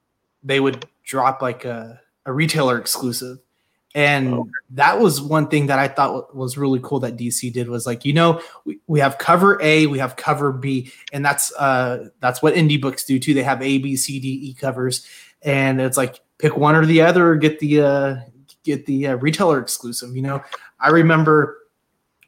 they would drop like a, a retailer exclusive. And Okay. that was one thing that I thought was really cool that DC did was like, you know, we, we have cover A, we have cover B, and that's uh that's what indie books do too. They have A, B, C, D, E covers, and it's like pick one or the other, or get the uh get the uh, retailer exclusive. You know, I remember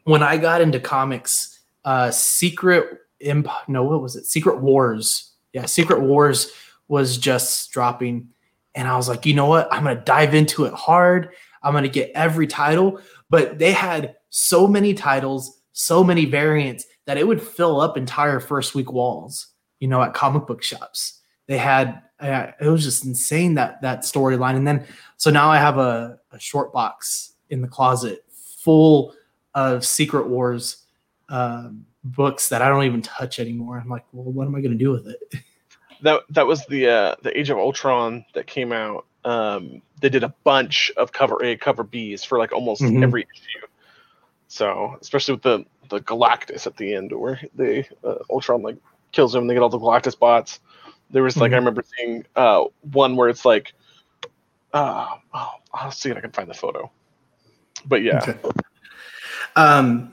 when I got into comics, uh, Secret Imp, no, what was it? Secret Wars, yeah, Secret Wars was just dropping, and I was like, you know what? I'm gonna dive into it hard. I'm gonna get every title, but they had so many titles, so many variants that it would fill up entire first week walls. You know, at comic book shops, they had uh, it was just insane that that storyline. And then so now I have a, a short box in the closet full of Secret Wars um, books that I don't even touch anymore. I'm like, well, what am I going to do with it? that that was the uh, the Age of Ultron that came out. Um, they did a bunch of cover A, cover Bs for like almost Mhm. every issue. So especially with the the Galactus at the end, where they uh, Ultron like kills him, and they get all the Galactus bots. There was like I Mhm. remember seeing uh, one where it's like, uh, oh, I'll see if I can find the photo. But yeah, Okay. Um,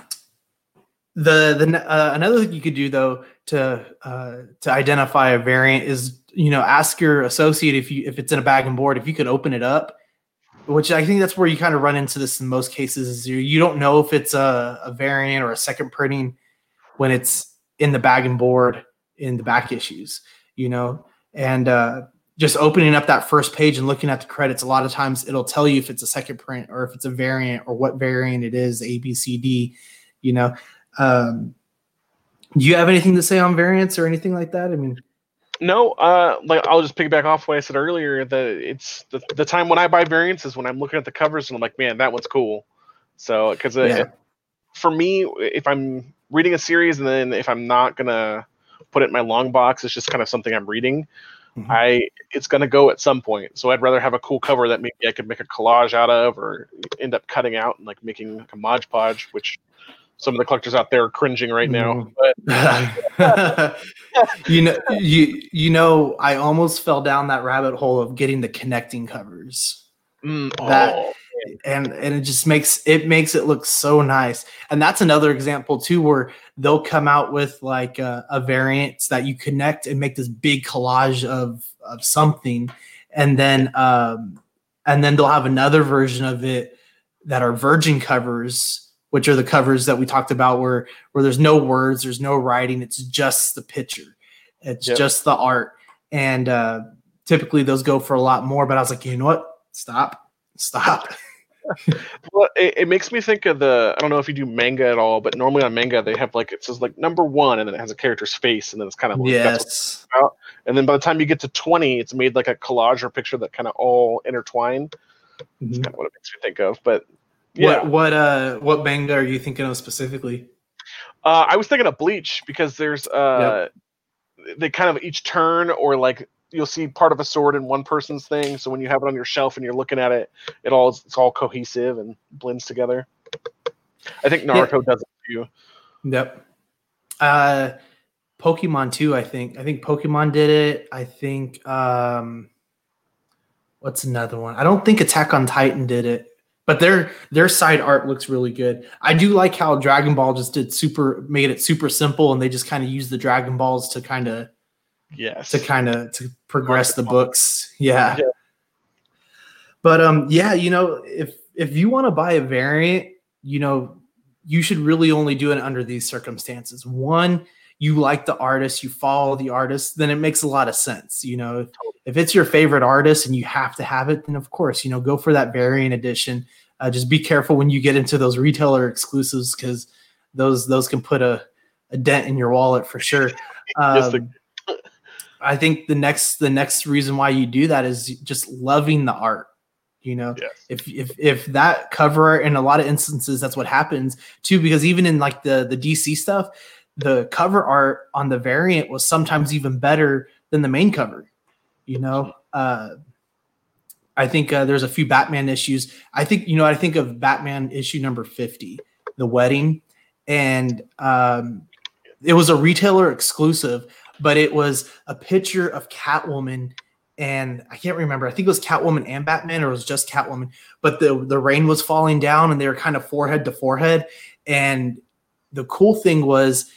the the uh, another thing you could do though to uh, to identify a variant is you know ask your associate if you if it's in a bag and board if you could open it up which i think that's where you kind of run into this in most cases is you, you don't know if it's a, a variant or a second printing when it's in the bag and board in the back issues you know? And uh, just opening up that first page and looking at the credits a lot of times it'll tell you if it's a second print or if it's a variant or what variant it is a b c d you know? Um, do you have anything to say on variants or anything like that? I mean no, uh, like I'll just piggyback off what I said earlier. That it's the, the time when I buy variants is when I'm looking at the covers and I'm like, man, that one's cool. So because uh, yeah. for me, if I'm reading a series and then if I'm not gonna put it in my long box, it's just kind of something I'm reading. Mm-hmm. I it's gonna go at some point. So I'd rather have a cool cover that maybe I could make a collage out of or end up cutting out and like making like a Mod Podge, which some of the collectors out there are cringing right now. But you know, you you know, I almost fell down that rabbit hole of getting the connecting covers. Mm, that oh, and and it just makes it makes it look so nice. And that's another example too, where they'll come out with like a, a variant that you connect and make this big collage of of something, and then um and then they'll have another version of it that are virgin covers which are the covers that we talked about where where there's no words, there's no writing, it's just the picture. It's yep. just the art. And uh typically those go for a lot more, but I was like, you know what? Stop. Stop. well, it, it, makes me think of the I don't know if you do manga at all, but normally on manga they have like it says like number one and then it has a character's face and then it's kind of like yes. And then by the time you get to twenty, it's made like a collage or picture that kind of all intertwine. Mm-hmm. That's kind of what it makes me think of. But yeah. What what uh what manga are you thinking of specifically? Uh, I was thinking of Bleach because there's uh yep. they kind of each turn or like you'll see part of a sword in one person's thing. So when you have it on your shelf and you're looking at it, it all it's all cohesive and blends together. I think Naruto yeah. does it too. Yep. Uh Pokemon too, I think. I think Pokemon did it. I think um what's another one? I don't think Attack on Titan did it but their their side art looks really good. I do like how Dragon Ball just did super made it super simple and they just kind of used the Dragon Balls to kind of yes to kind of to progress the books. Yeah. yeah. But um yeah, you know, if if you want to buy a variant, you know, you should really only do it under these circumstances. One, you like the artist, you follow the artist, then it makes a lot of sense. You know, if it's your favorite artist and you have to have it, then of course, you know, go for that variant edition. Uh, just be careful when you get into those retailer exclusives because those those can put a, a dent in your wallet for sure. Um, I think the next the next reason why you do that is just loving the art. You know, yes. if if if that cover in a lot of instances that's what happens too, because even in like the the DC stuff, the cover art on the variant was sometimes even better than the main cover. You know, uh, I think uh, there's a few Batman issues. I think you know I think of Batman issue number fifty, the wedding, and um, it was a retailer exclusive, but it was a picture of Catwoman and I can't remember. I think it was Catwoman and Batman, or it was just Catwoman. But the the rain was falling down, and they were kind of forehead to forehead. And the cool thing was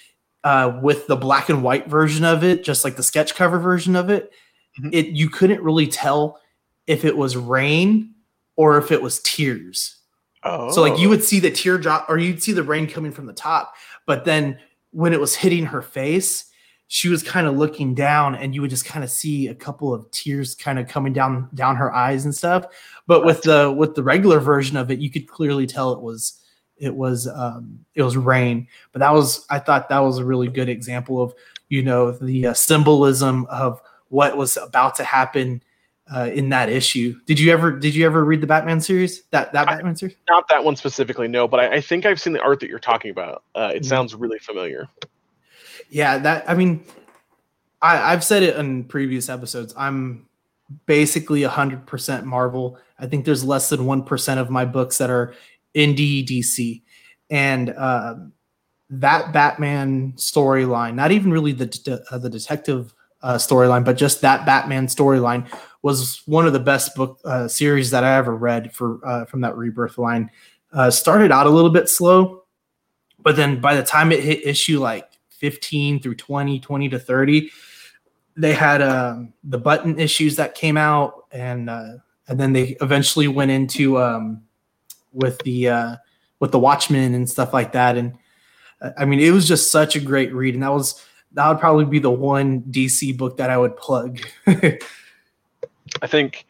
uh, with the black and white version of it, just like the sketch cover version of it, mm-hmm. it you couldn't really tell if it was rain or if it was tears. Oh. So like you would see the teardrop or you'd see the rain coming from the top, but then when it was hitting her face, she was kind of looking down and you would just kind of see a couple of tears kind of coming down down her eyes and stuff. But with the with the regular version of it, you could clearly tell it was it was um, it was rain. But that was I thought that was a really good example of you know the uh, symbolism of what was about to happen uh, in that issue. Did you ever did you ever read the Batman series? That that Batman series? Not that one specifically, no. But I, I think I've seen the art that you're talking about. Uh, it mm-hmm. sounds really familiar. Yeah, that I mean, I, I've said it in previous episodes. I'm basically 100% Marvel. I think there's less than 1% of my books that are indie DC. And uh, that Batman storyline, not even really the, de- uh, the detective uh, storyline, but just that Batman storyline was one of the best book uh, series that I ever read for uh, from that Rebirth line. Uh, started out a little bit slow, but then by the time it hit issue like 15 through 20, 20 to 30, they had um, the button issues that came out, and uh, and then they eventually went into um, with the uh, with the Watchmen and stuff like that. And I mean, it was just such a great read, and that was that would probably be the one DC book that I would plug. I think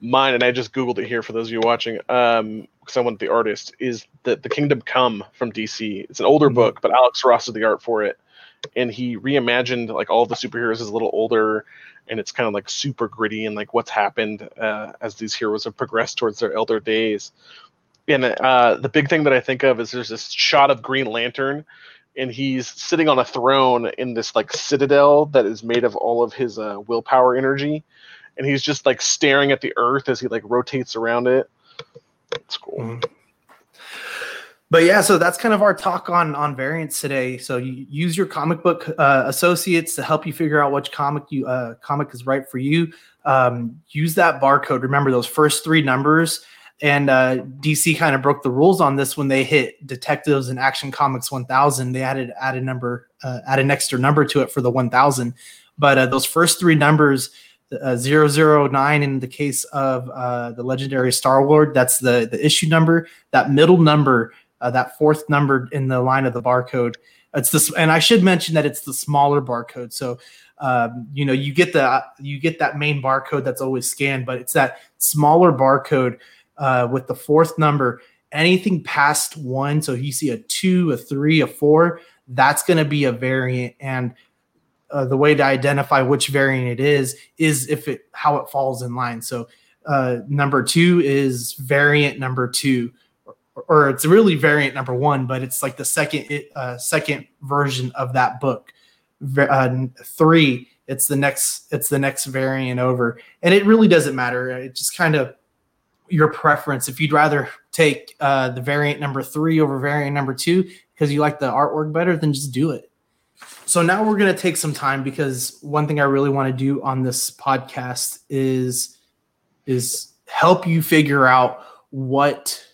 mine, and I just googled it here for those of you watching, um, because I want the artist is the the Kingdom Come from DC. It's an older mm-hmm. book, but Alex Ross is the art for it, and he reimagined like all the superheroes as a little older, and it's kind of like super gritty and like what's happened uh, as these heroes have progressed towards their elder days. And uh, the big thing that I think of is there's this shot of Green Lantern, and he's sitting on a throne in this like citadel that is made of all of his uh, willpower energy, and he's just like staring at the earth as he like rotates around it. It's cool. Mm-hmm but yeah, so that's kind of our talk on on variants today. So you use your comic book uh, associates to help you figure out which comic you uh, comic is right for you. Um, use that barcode. Remember those first three numbers. And uh, DC kind of broke the rules on this when they hit Detectives and Action Comics 1000. They added added number uh, add an extra number to it for the 1000. But uh, those first three numbers. Uh, 009 in the case of uh, the legendary Star Lord, that's the the issue number. That middle number uh, that fourth number in the line of the barcode. It's this, and I should mention that it's the smaller barcode. So, um, you know, you get the you get that main barcode that's always scanned, but it's that smaller barcode uh, with the fourth number. Anything past one, so you see a two, a three, a four, that's going to be a variant, and uh, the way to identify which variant it is is if it how it falls in line. So, uh, number two is variant number two or it's really variant number one, but it's like the second uh, second version of that book. Uh, three, it's the next it's the next variant over, and it really doesn't matter. It just kind of your preference. If you'd rather take uh, the variant number three over variant number two because you like the artwork better, then just do it. So now we're gonna take some time because one thing I really want to do on this podcast is is help you figure out what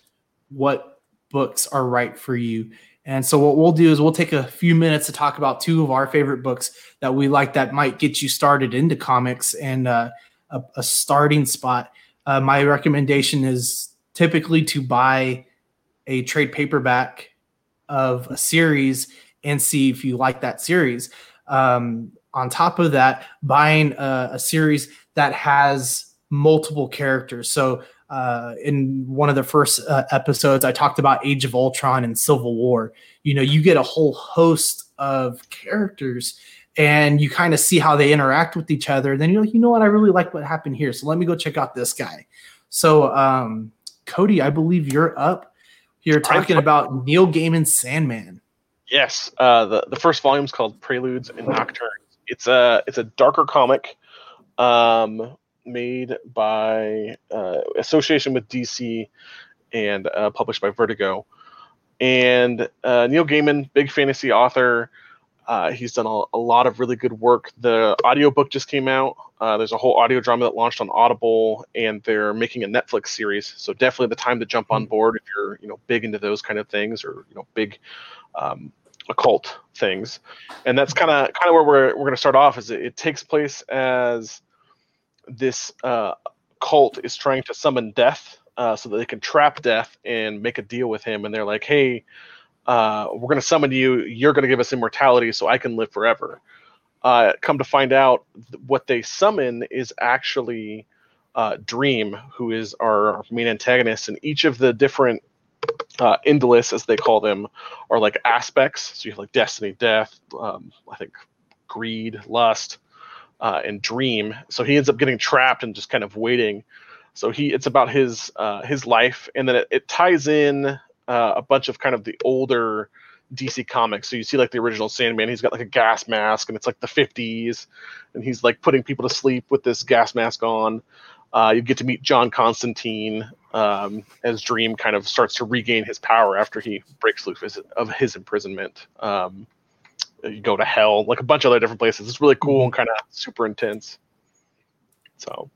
what books are right for you. And so what we'll do is we'll take a few minutes to talk about two of our favorite books that we like that might get you started into comics and uh, a, a, starting spot. Uh, my recommendation is typically to buy a trade paperback of a series and see if you like that series. Um, on top of that, buying a, a series that has multiple characters. So uh, in one of the first uh, episodes, I talked about Age of Ultron and Civil War. You know, you get a whole host of characters and you kind of see how they interact with each other. Then you're like, you know what? I really like what happened here. So let me go check out this guy. So, um, Cody, I believe you're up. You're talking about Neil Gaiman's Sandman. Yes. Uh, the, the first volume is called Preludes and Nocturnes. It's a, it's a darker comic. Um, made by uh, association with DC and uh, published by Vertigo. And uh, Neil Gaiman, big fantasy author, uh, he's done a, a, lot of really good work. The audiobook just came out. Uh, there's a whole audio drama that launched on Audible, and they're making a Netflix series. So definitely the time to jump on hmm. board if you're you know big into those kind of things or you know big um, occult things. And that's kind of kind of where we're we're going to start off. Is it, it takes place as this uh, cult is trying to summon death uh, so that they can trap death and make a deal with him. And they're like, hey, uh, we're going to summon you. You're going to give us immortality so I can live forever. Uh, come to find out, what they summon is actually uh, Dream, who is our main antagonist. And each of the different uh, Endless, as they call them, are like aspects. So you have like destiny, death, um, I think greed, lust, uh, and dream. So he ends up getting trapped and just kind of waiting. So he it's about his uh, his life, and then it, it ties in uh, a bunch of kind of the older DC comics. So you see like the original Sandman, he's got like a gas mask, and it's like the 50s, and he's like putting people to sleep with this gas mask on. Uh, you get to meet John Constantine um, as Dream kind of starts to regain his power after he breaks loose of his imprisonment. Um, you go to hell, like a bunch of other different places. It's really cool and mm-hmm. kind of super intense. So,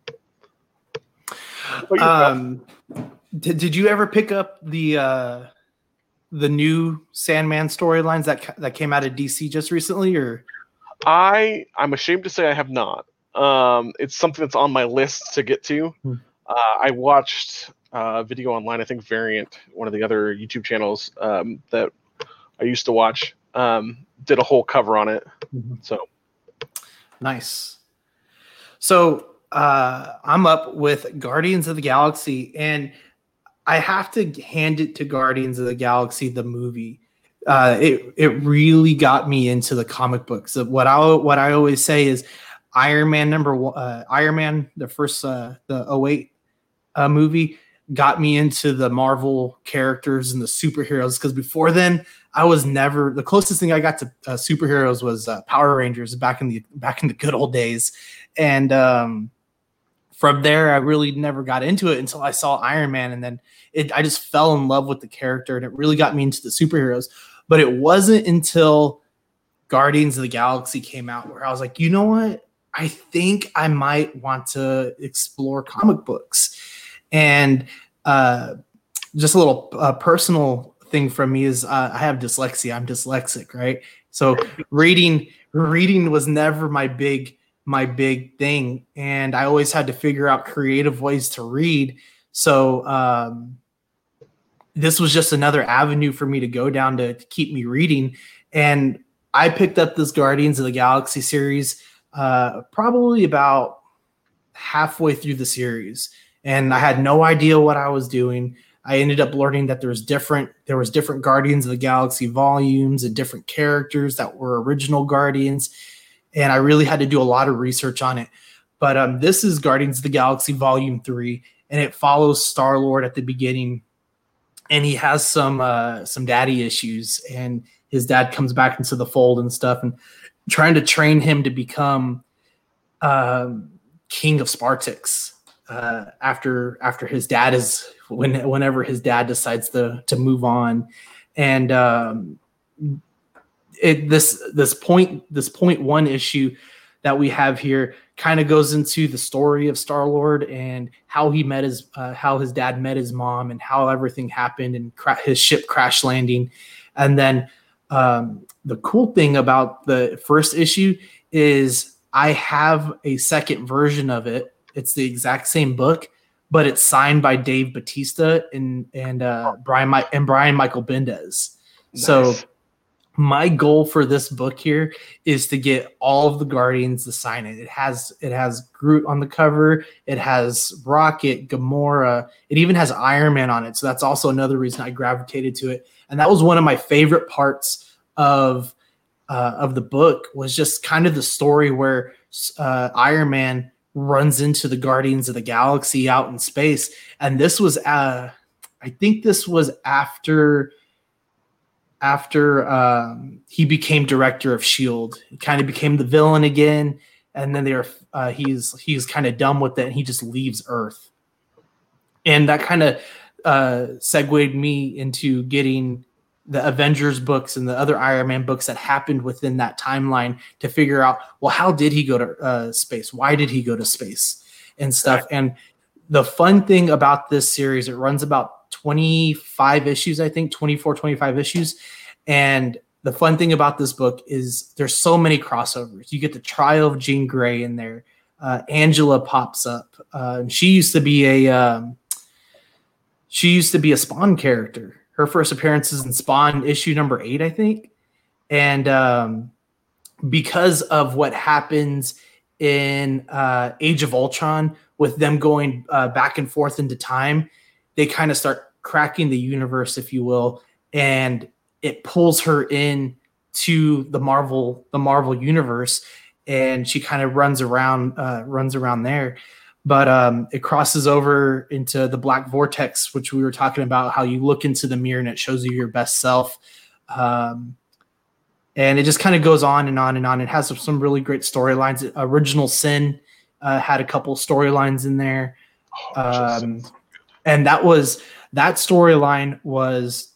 um, did, did you ever pick up the uh, the new Sandman storylines that that came out of DC just recently, or I I'm ashamed to say I have not. Um, it's something that's on my list to get to. Hmm. Uh, I watched uh, video online. I think Variant, one of the other YouTube channels um, that I used to watch, um, did a whole cover on it. Mhm. So Nice. So uh, I'm up with Guardians of the Galaxy, and I have to hand it to Guardians of the Galaxy, the movie. Uh, it it really got me into the comic books. Uh, What I what I always say is Iron Man number one, uh, Iron Man, the first uh, the 08 uh, movie, got me into the Marvel characters and the superheroes. Because before then, I was never the closest thing I got to uh, superheroes was uh, Power Rangers back in the back in the good old days, and um, from there I really never got into it until I saw Iron Man, and then it I just fell in love with the character, and it really got me into the superheroes. But it wasn't until Guardians of the Galaxy came out where I was like, you know what? I think I might want to explore comic books, and uh, just a little uh, personal thing from me is uh, I have dyslexia. I'm dyslexic, right? So reading reading was never my big my big thing, and I always had to figure out creative ways to read. So um, this was just another avenue for me to go down to, to keep me reading, and I picked up this Guardians of the Galaxy series uh, probably about halfway through the series, and I had no idea what I was doing. I ended up learning that there was different there was different Guardians of the Galaxy volumes and different characters that were original Guardians, and I really had to do a lot of research on it. But um, this is Guardians of the Galaxy Volume Three, and it follows Star Lord at the beginning, and he has some uh, some daddy issues, and his dad comes back into the fold and stuff, and trying to train him to become um, king of Spartax uh, after after his dad is when whenever his dad decides to to move on, and um, it this this point this point one issue that we have here kind of goes into the story of Star Lord and how he met his uh, how his dad met his mom and how everything happened and cra- his ship crash landing, and then um, the cool thing about the first issue is I have a second version of it. It's the exact same book, but it's signed by Dave Batista and and uh, Brian Mi- and Brian Michael Bendis. So Nice. My goal for this book here is to get all of the Guardians to sign it. It has it has Groot on the cover. It has Rocket, Gamora. It even has Iron Man on it. So that's also another reason I gravitated to it. And that was one of my favorite parts of uh, of the book was just kind of the story where uh, Iron Man runs into the Guardians of the Galaxy out in space, and this was uh, I think this was after after um, he became director of Shield. He kind of became the villain again, and then they're uh, he's he's kind of done with it, and he just leaves Earth, and that kind of uh, segued me into getting the Avengers books and the other Iron Man books that happened within that timeline to figure out, well, how did he go to uh, space? Why did he go to space and stuff? And the fun thing about this series, it runs about 25 issues, I think 24, 25 issues. And the fun thing about this book is there's so many crossovers. You get the trial of Jean Grey in there. Uh, Angela pops up. Uh, she used to be a um, she used to be a Spawn character. Her first appearance is in Spawn issue number eight, I think. And um, because of what happens in uh, Age of Ultron, with them going uh, back and forth into time, they kind of start cracking the universe, if you will, and it pulls her in to the Marvel the Marvel universe, and she kind of runs around uh, runs around there but um, it crosses over into the black vortex, which we were talking about. How you look into the mirror and it shows you your best self, um, and it just kind of goes on and on and on. It has some, some really great storylines. Original Sin uh, had a couple storylines in there, Oh, um, and that was that storyline was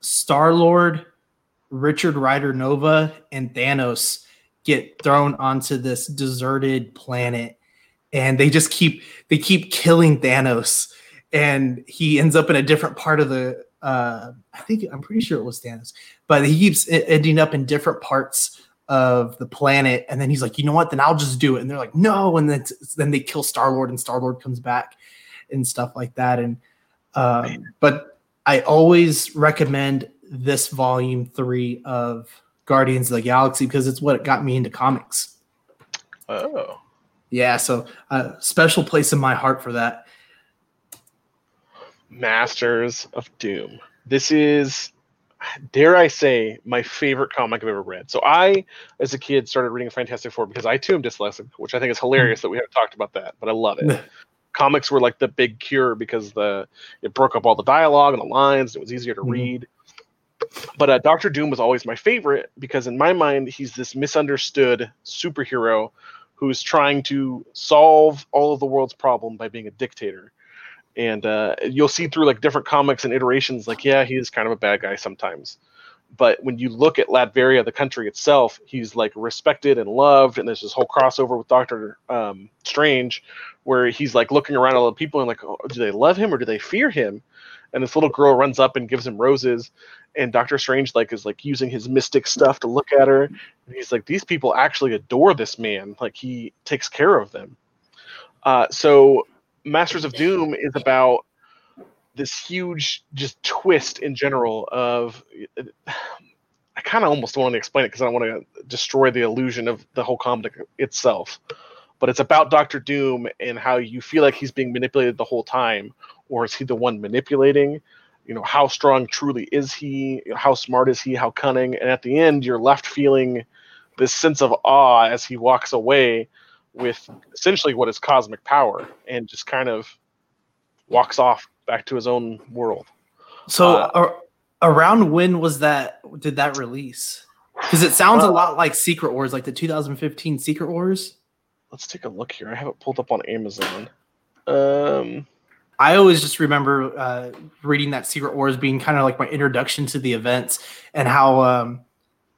Star Lord, Richard Rider Nova, and Thanos get thrown onto this deserted planet. And they just keep they keep killing Thanos, and he ends up in a different part of the uh, I think I'm pretty sure it was Thanos, but he keeps ending up in different parts of the planet, and then he's like, you know what? Then I'll just do it. And they're like, no, and then then they kill Star Lord, and Star Lord comes back, and stuff like that. And um, but I always recommend this volume three of Guardians of the Galaxy because it's what got me into comics. Oh, yeah. So a uh, special place in my heart for that. Masters of Doom. This is, dare I say, my favorite comic I've ever read. So I, as a kid, started reading Fantastic Four because I too am dyslexic, which I think is hilarious that we haven't talked about that, but I love it. Comics were like the big cure because the it broke up all the dialogue and the lines. And it was easier to mm-hmm. read. But uh, Doctor Doom was always my favorite because in my mind he's this misunderstood superhero who's trying to solve all of the world's problem by being a dictator and uh, you'll see through like different comics and iterations like yeah he is kind of a bad guy sometimes but when you look at latveria the country itself he's like respected and loved and there's this whole crossover with doctor um, strange where he's like looking around at all the people and like oh, do they love him or do they fear him? And this little girl runs up and gives him roses and doctor strange like is like using his mystic stuff to look at her and he's like these people actually adore this man. Like he takes care of them. Uh, so Masters of Doom is about this huge just twist in general of I kind of almost want to explain it because I don't want to destroy the illusion of the whole comic itself. But it's about Doctor Doom and how you feel like he's being manipulated the whole time, or is he the one manipulating? You know, how strong truly is he? How smart is he? How cunning? And at the end, you're left feeling this sense of awe as he walks away with essentially what is cosmic power and just kind of walks off back to his own world. So uh, around when was that did that release? Because it sounds uh, a lot like Secret Wars, like the 2015 Secret Wars. Let's take a look here. I have it pulled up on Amazon. Um I always just remember uh, reading that Secret Wars being kind of like my introduction to the events and how um,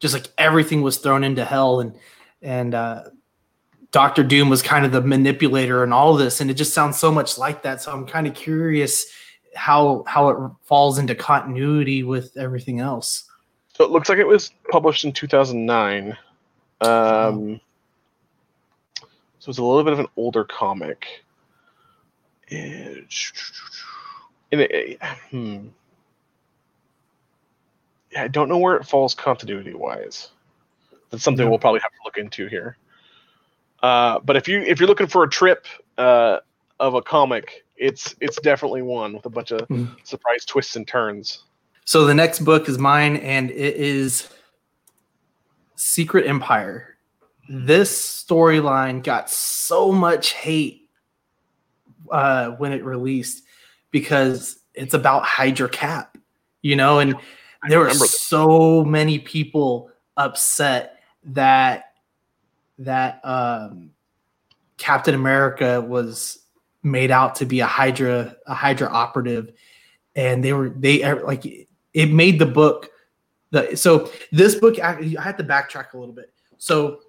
just like everything was thrown into hell and and uh, Doctor Doom was kind of the manipulator and all of this, and it just sounds so much like that. So I'm kind of curious how how it falls into continuity with everything else. So it looks like it was published in 2009. Um, so it's a little bit of an older comic. And it, hmm. I don't know where it falls continuity wise. That's something yeah. we'll probably have to look into here. Uh, but if you if you're looking for a trip uh, of a comic, it's it's definitely one with a bunch of mm. surprise twists and turns. So the next book is mine, and it is Secret Empire. This storyline got so much hate uh, when it released because it's about Hydra Cap, you know, and there were so many people upset that that um, Captain America was made out to be a Hydra a Hydra operative, and they were they like it made the book. The so this book I had to backtrack a little bit. So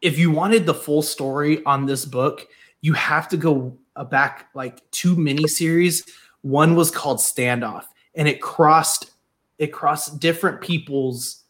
if you wanted the full story on this book, you have to go back like two miniseries. One was called Standoff, and it crossed it crossed different people's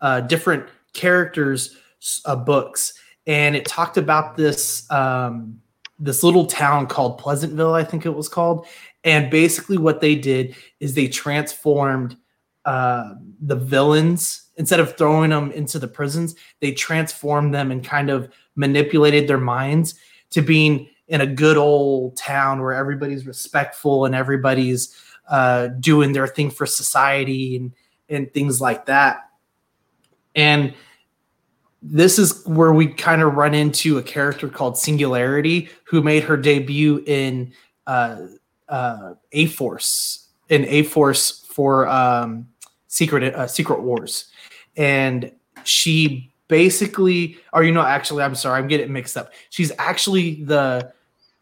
uh, different characters uh, books, and it talked about this um, this little town called Pleasantville, I think it was called. And basically, what they did is they transformed uh, the villains instead of throwing them into the prisons. They transformed them and kind of manipulated their minds to being in a good old town where everybody's respectful and everybody's uh, doing their thing for society and and things like that. And this is where we kind of run into a character called Singularity, who made her debut in uh, uh, A Force, in A Force for um, Secret uh, Secret Wars, and she basically, or you know, actually, I'm sorry, I'm getting mixed up. She's actually the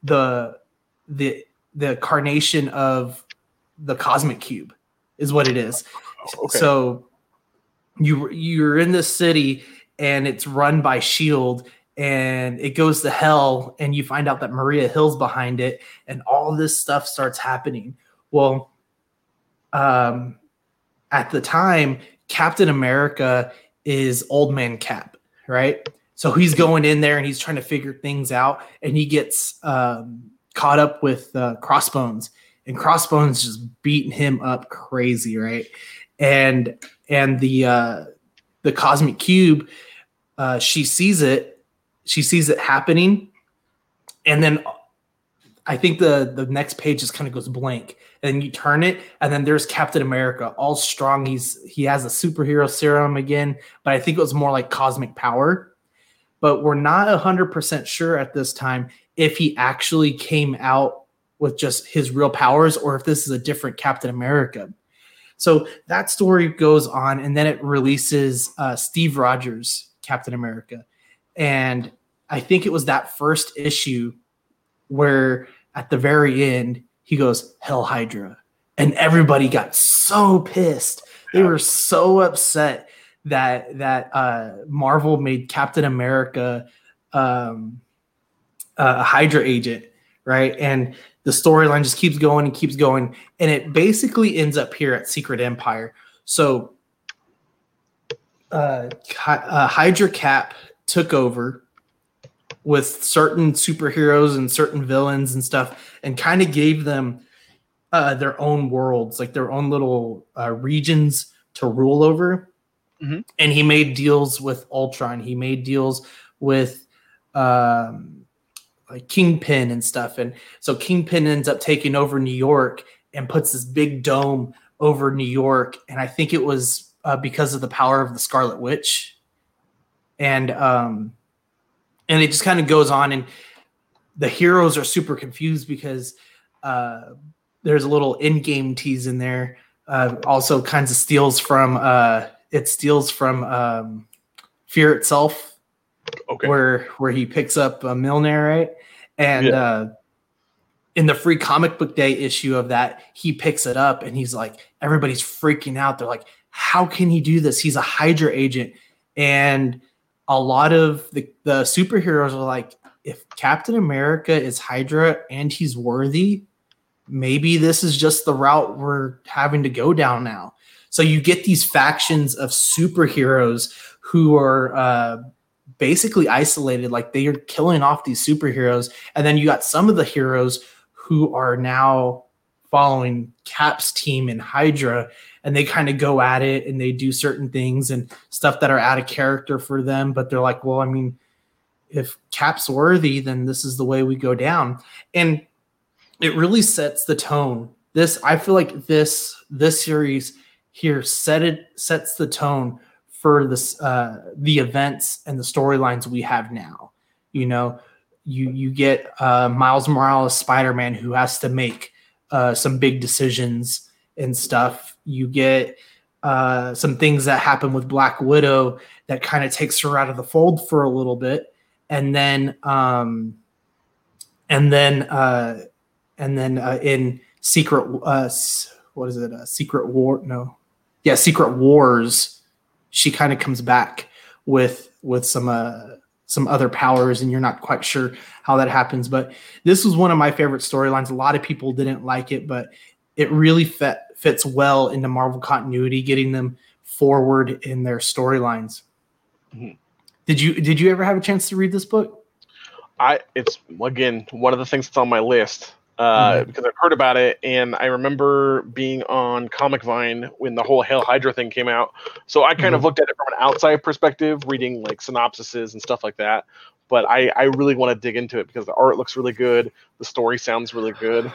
the the the carnation of the cosmic cube, is what it is. Okay. So you you're in this city and it's run by Shield and it goes to hell and you find out that Maria Hill's behind it and all this stuff starts happening. Well, um, at the time, Captain America is old man Cap, right? So he's going in there and he's trying to figure things out, and he gets um, caught up with uh, Crossbones, and Crossbones just beating him up crazy, right? And and the uh, the cosmic cube, uh, she sees it, she sees it happening, and then I think the the next page just kind of goes blank, and you turn it, and then there's Captain America, all strong. He's he has a superhero serum again, but I think it was more like cosmic power. But we're not hundred percent sure at this time if he actually came out with just his real powers or if this is a different Captain America. So that story goes on, and then it releases uh, Steve Rogers, Captain America, and I think it was that first issue where at the very end he goes Hail Hydra, and everybody got so pissed. They were so upset that that uh, Marvel made Captain America um, a Hydra agent, right? And the storyline just keeps going and keeps going, and it basically ends up here at Secret Empire. So, uh, uh, Hydra Cap took over with certain superheroes and certain villains and stuff, and kind of gave them uh, their own worlds, like their own little uh, regions to rule over. Mm-hmm. And he made deals with Ultron. He made deals with um, like Kingpin and stuff. And so Kingpin ends up taking over New York and puts this big dome over New York. And I think it was uh, because of the power of the Scarlet Witch. And um, and it just kind of goes on, and the heroes are super confused because uh, there's a little Endgame tease in there. Uh, also, kinds of steals from uh, it steals from um, Fear itself, okay. where where he picks up a Mjolnir, right? And yeah. uh, in the free comic book day issue of that, he picks it up and he's like, everybody's freaking out. They're like, how can he do this? He's a Hydra agent. And a lot of the, the superheroes are like, if Captain America is Hydra and he's worthy, maybe this is just the route we're having to go down now. So you get these factions of superheroes who are uh, basically isolated, like they are killing off these superheroes, and then you got some of the heroes who are now following Cap's team in Hydra, and they kind of go at it and they do certain things and stuff that are out of character for them, but they're like, well, I mean, if Cap's worthy, then this is the way we go down, and it really sets the tone. This I feel like this this series here set it sets the tone for this uh, the events and the storylines we have now. You know, you you get uh, Miles Morales Spider Man who has to make uh, some big decisions and stuff. You get uh, some things that happen with Black Widow that kind of takes her out of the fold for a little bit, and then um, and then uh, and then uh, in Secret uh, what is it? Uh, Secret War? No, yeah, Secret Wars she kind of comes back with with some uh some other powers and you're not quite sure how that happens but this was one of my favorite storylines a lot of people didn't like it but it really fit, fits well into marvel continuity getting them forward in their storylines mm-hmm. did you did you ever have a chance to read this book i it's again one of the things that's on my list uh, mm-hmm. because I've heard about it, and I remember being on Comic Vine when the whole Hail Hydra thing came out. So I kind mm-hmm. of looked at it from an outside perspective, reading like synopsises and stuff like that. But I, I really want to dig into it because the art looks really good, the story sounds really good.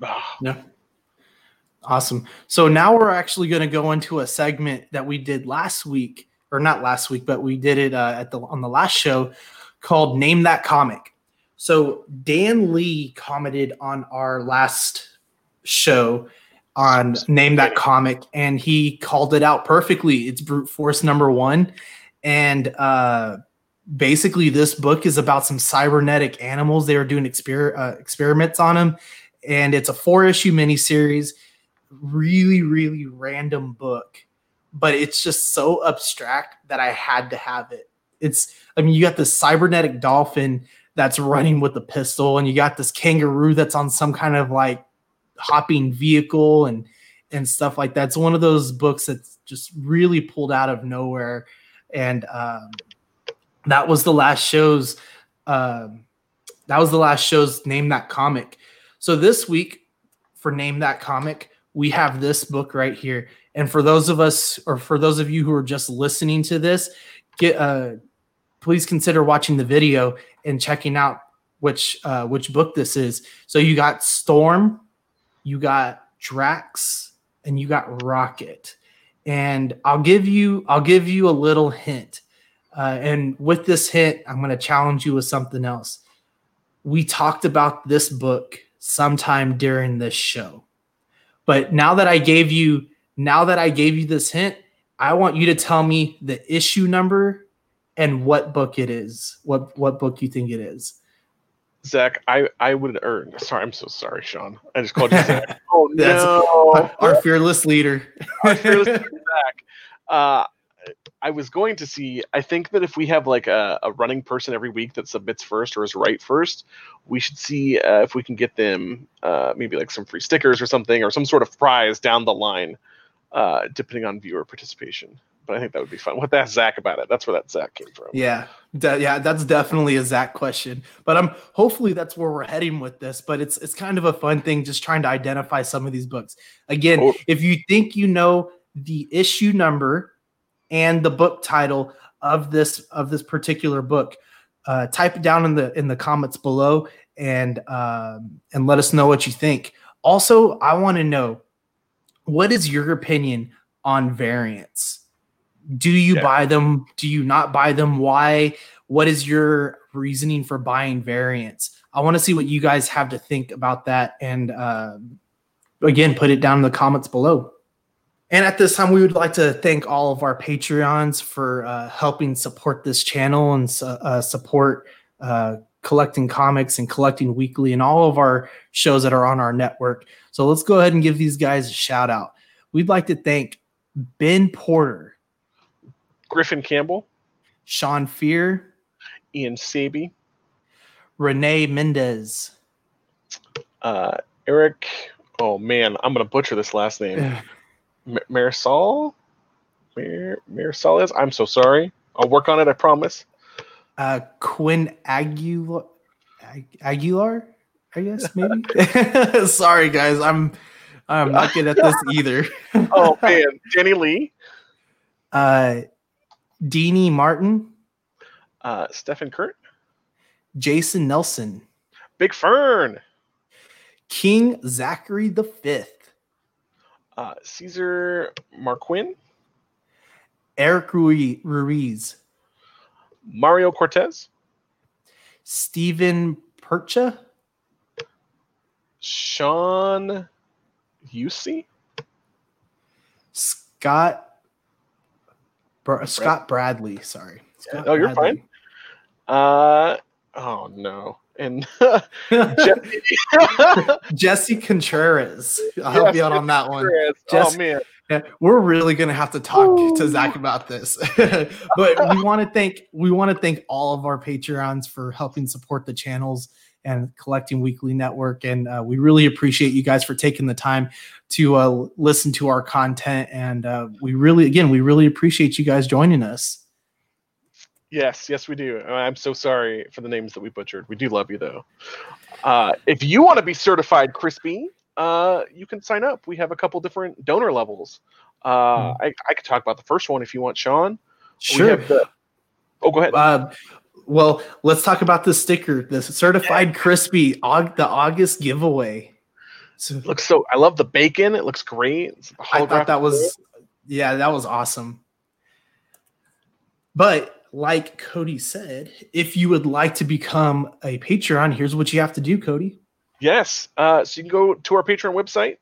yeah. Awesome. So now we're actually going to go into a segment that we did last week, or not last week, but we did it uh, at the on the last show called "Name That Comic." So Dan Lee commented on our last show on name that comic and he called it out perfectly. It's brute force number 1 and uh basically this book is about some cybernetic animals. They were doing exper- uh, experiments on them and it's a four issue miniseries. Really, really random book, but it's just so abstract that I had to have it. It's, I mean, you got the cybernetic dolphin that's running with a pistol, and you got this kangaroo that's on some kind of like hopping vehicle, and and stuff like that. It's one of those books that's just really pulled out of nowhere, and um, that was the last show's. Um, that was the last show's name that comic. So this week for name that comic, we have this book right here. And for those of us, or for those of you who are just listening to this, get uh, please consider watching the video and checking out which uh, which book this is. So you got Storm, you got Drax, and you got Rocket. And I'll give you I'll give you a little hint. Uh, and with this hint, I'm going to challenge you with something else. We talked about this book sometime during this show. But now that I gave you now that I gave you this hint, I want you to tell me the issue number and what book it is. What what book you think it is. Zach, I I would or sorry, I'm so sorry, Sean. I just called you Zach. oh no, our fearless leader. our fearless leader, Zach. Uh, I was going to see. I think that if we have like a, a, running person every week that submits first or is right first, we should see uh, if we can get them uh, maybe like some free stickers or something or some sort of prize down the line, uh, depending on viewer participation. But I think that would be fun. What that Zach about it? That's where that Zach came from. Yeah, de- yeah, that's definitely a Zach question. But I'm hopefully that's where we're heading with this. But it's it's kind of a fun thing, just trying to identify some of these books. Again, oh. if you think you know the issue number and the book title of this of this particular book. Uh, type it down in the in the comments below and um, and let us know what you think. Also, I want to know what is your opinion on variants? Do you yeah. buy them? Do you not buy them? Why? What is your reasoning for buying variants? I want to see what you guys have to think about that, and uh, again, put it down in the comments below. And at this time, we would like to thank all of our Patreons for uh, helping support this channel and uh, support uh, collecting comics and collecting weekly and all of our shows that are on our network. So let's go ahead and give these guys a shout out. We'd like to thank Ben Porter, Griffin Campbell, Sean Fear, Ian Saby, Renee Mendez, uh, Eric. Oh man, I'm gonna butcher this last name. Marisol? Mar- Marisol is? I'm so sorry. I'll work on it, I promise. Uh, Quinn Aguilar, Aguilar, I guess maybe. sorry, guys. I'm I'm not good at this either. oh man, Jenny Lee. Uh, Deanie Martin. Uh, Stephen Kurt. Jason Nelson. Big Fern. King Zachary the Fifth uh, Caesar Marquin, Eric Ruiz, Mario Cortez, Stephen Percha, Sean Yusey, Scott Br- Scott Bradley. Sorry. Scott oh, you're fine. Uh, oh no and Jesse, Jesse Contreras. I'll help you out on that one. Jesse, oh man. Yeah, we're really gonna have to talk Ooh. to Zach about this. but we want to thank we want to thank all of our Patreons for helping support the channels and collecting weekly network and uh, we really appreciate you guys for taking the time to uh, listen to our content and uh, we really again we really appreciate you guys joining us Yes, yes, we do. I'm so sorry for the names that we butchered. We do love you though. Uh, if you want to be certified crispy, uh, you can sign up. We have a couple different donor levels. Uh, hmm. I, I could talk about the first one if you want, Sean. Sure. The, oh, go ahead. Uh, well, let's talk about the sticker, the certified crispy, aug- the August giveaway. So, looks so. I love the bacon. It looks great. I thought that was, yeah, that was awesome. But like Cody said, if you would like to become a Patreon, here's what you have to do, Cody. Yes. Uh, so you can go to our Patreon website,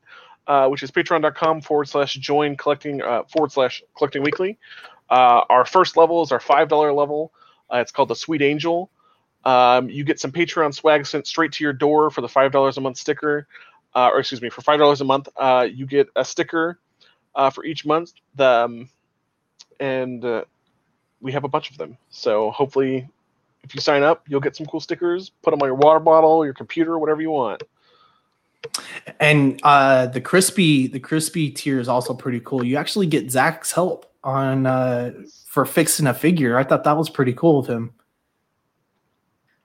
uh, which is patreon.com forward slash join collecting uh, forward slash collecting weekly. Uh, our first level is our $5 level. Uh, it's called the Sweet Angel. Um, you get some Patreon swag sent straight to your door for the $5 a month sticker. Uh, or excuse me, for $5 a month, you get a sticker for each month. The, um, and we have a bunch of them. So hopefully, if you sign up, you'll get some cool stickers. Put them on your water bottle, your computer, whatever you want. And uh, the crispy the crispy tier is also pretty cool. You actually get Zach's help on uh, for fixing a figure. I thought that was pretty cool of him.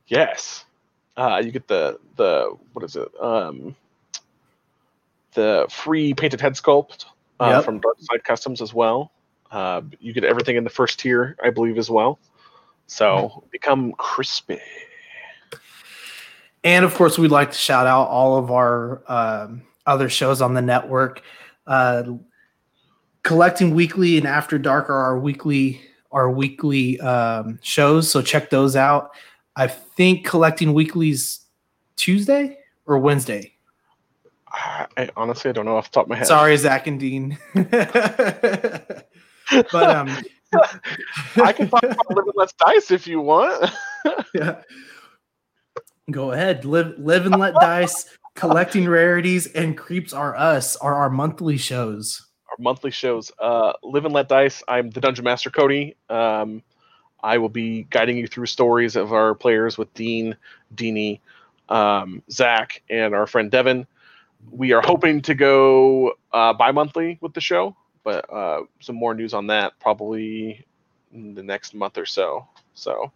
Yes, uh, you get the the what is it? Um, the free painted head sculpt uh, Yep. from Dark Side Customs as well. Uh, you get everything in the first tier, I believe, as well. So become crispy. And of course, we'd like to shout out all of our um, other shows on the network. Uh, Collecting Weekly and After Dark are our weekly our weekly um, shows, so check those out. I think Collecting Weekly's Tuesday or Wednesday. I, I honestly I don't know off the top of my head. Sorry, Zach and Dean. but um, I can talk about Live and Let's Dice if you want. yeah. Go ahead. Live live and let dice. Collecting rarities and creeps are us are our monthly shows. Our monthly shows. Uh, Live and Let Dice. I'm the Dungeon Master Cody. Um, I will be guiding you through stories of our players with Dean, Deanie, um, Zach, and our friend Devin. We are hoping to go uh, bi-monthly with the show, but uh, some more news on that probably in the next month or so. So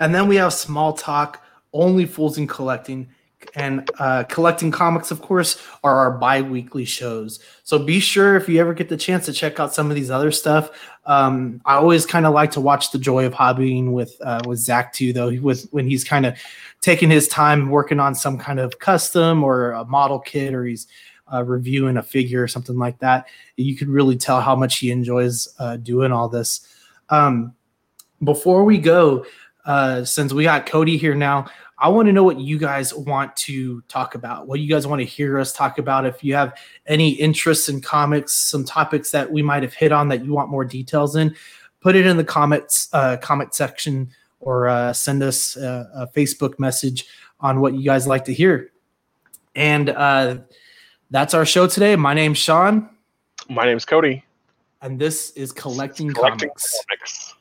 And then we have small talk, only fools in collecting. And uh, collecting comics, of course, are our bi-weekly shows. So be sure if you ever get the chance to check out some of these other stuff. Um, I always kind of like to watch the joy of hobbying with uh, with Zach too, though. With when he's kind of taking his time working on some kind of custom or a model kit, or he's uh, reviewing a figure or something like that, you could really tell how much he enjoys uh, doing all this. Um, before we go, uh, since we got Cody here now, I want to know what you guys want to talk about. What you guys want to hear us talk about. If you have any interests in comics, some topics that we might have hit on that you want more details in, put it in the comments, uh, comment section, or uh, send us a, a Facebook message on what you guys like to hear. And uh, that's our show today. My name's Sean, my name's Cody. and this is Collecting, Collecting Comics. comics.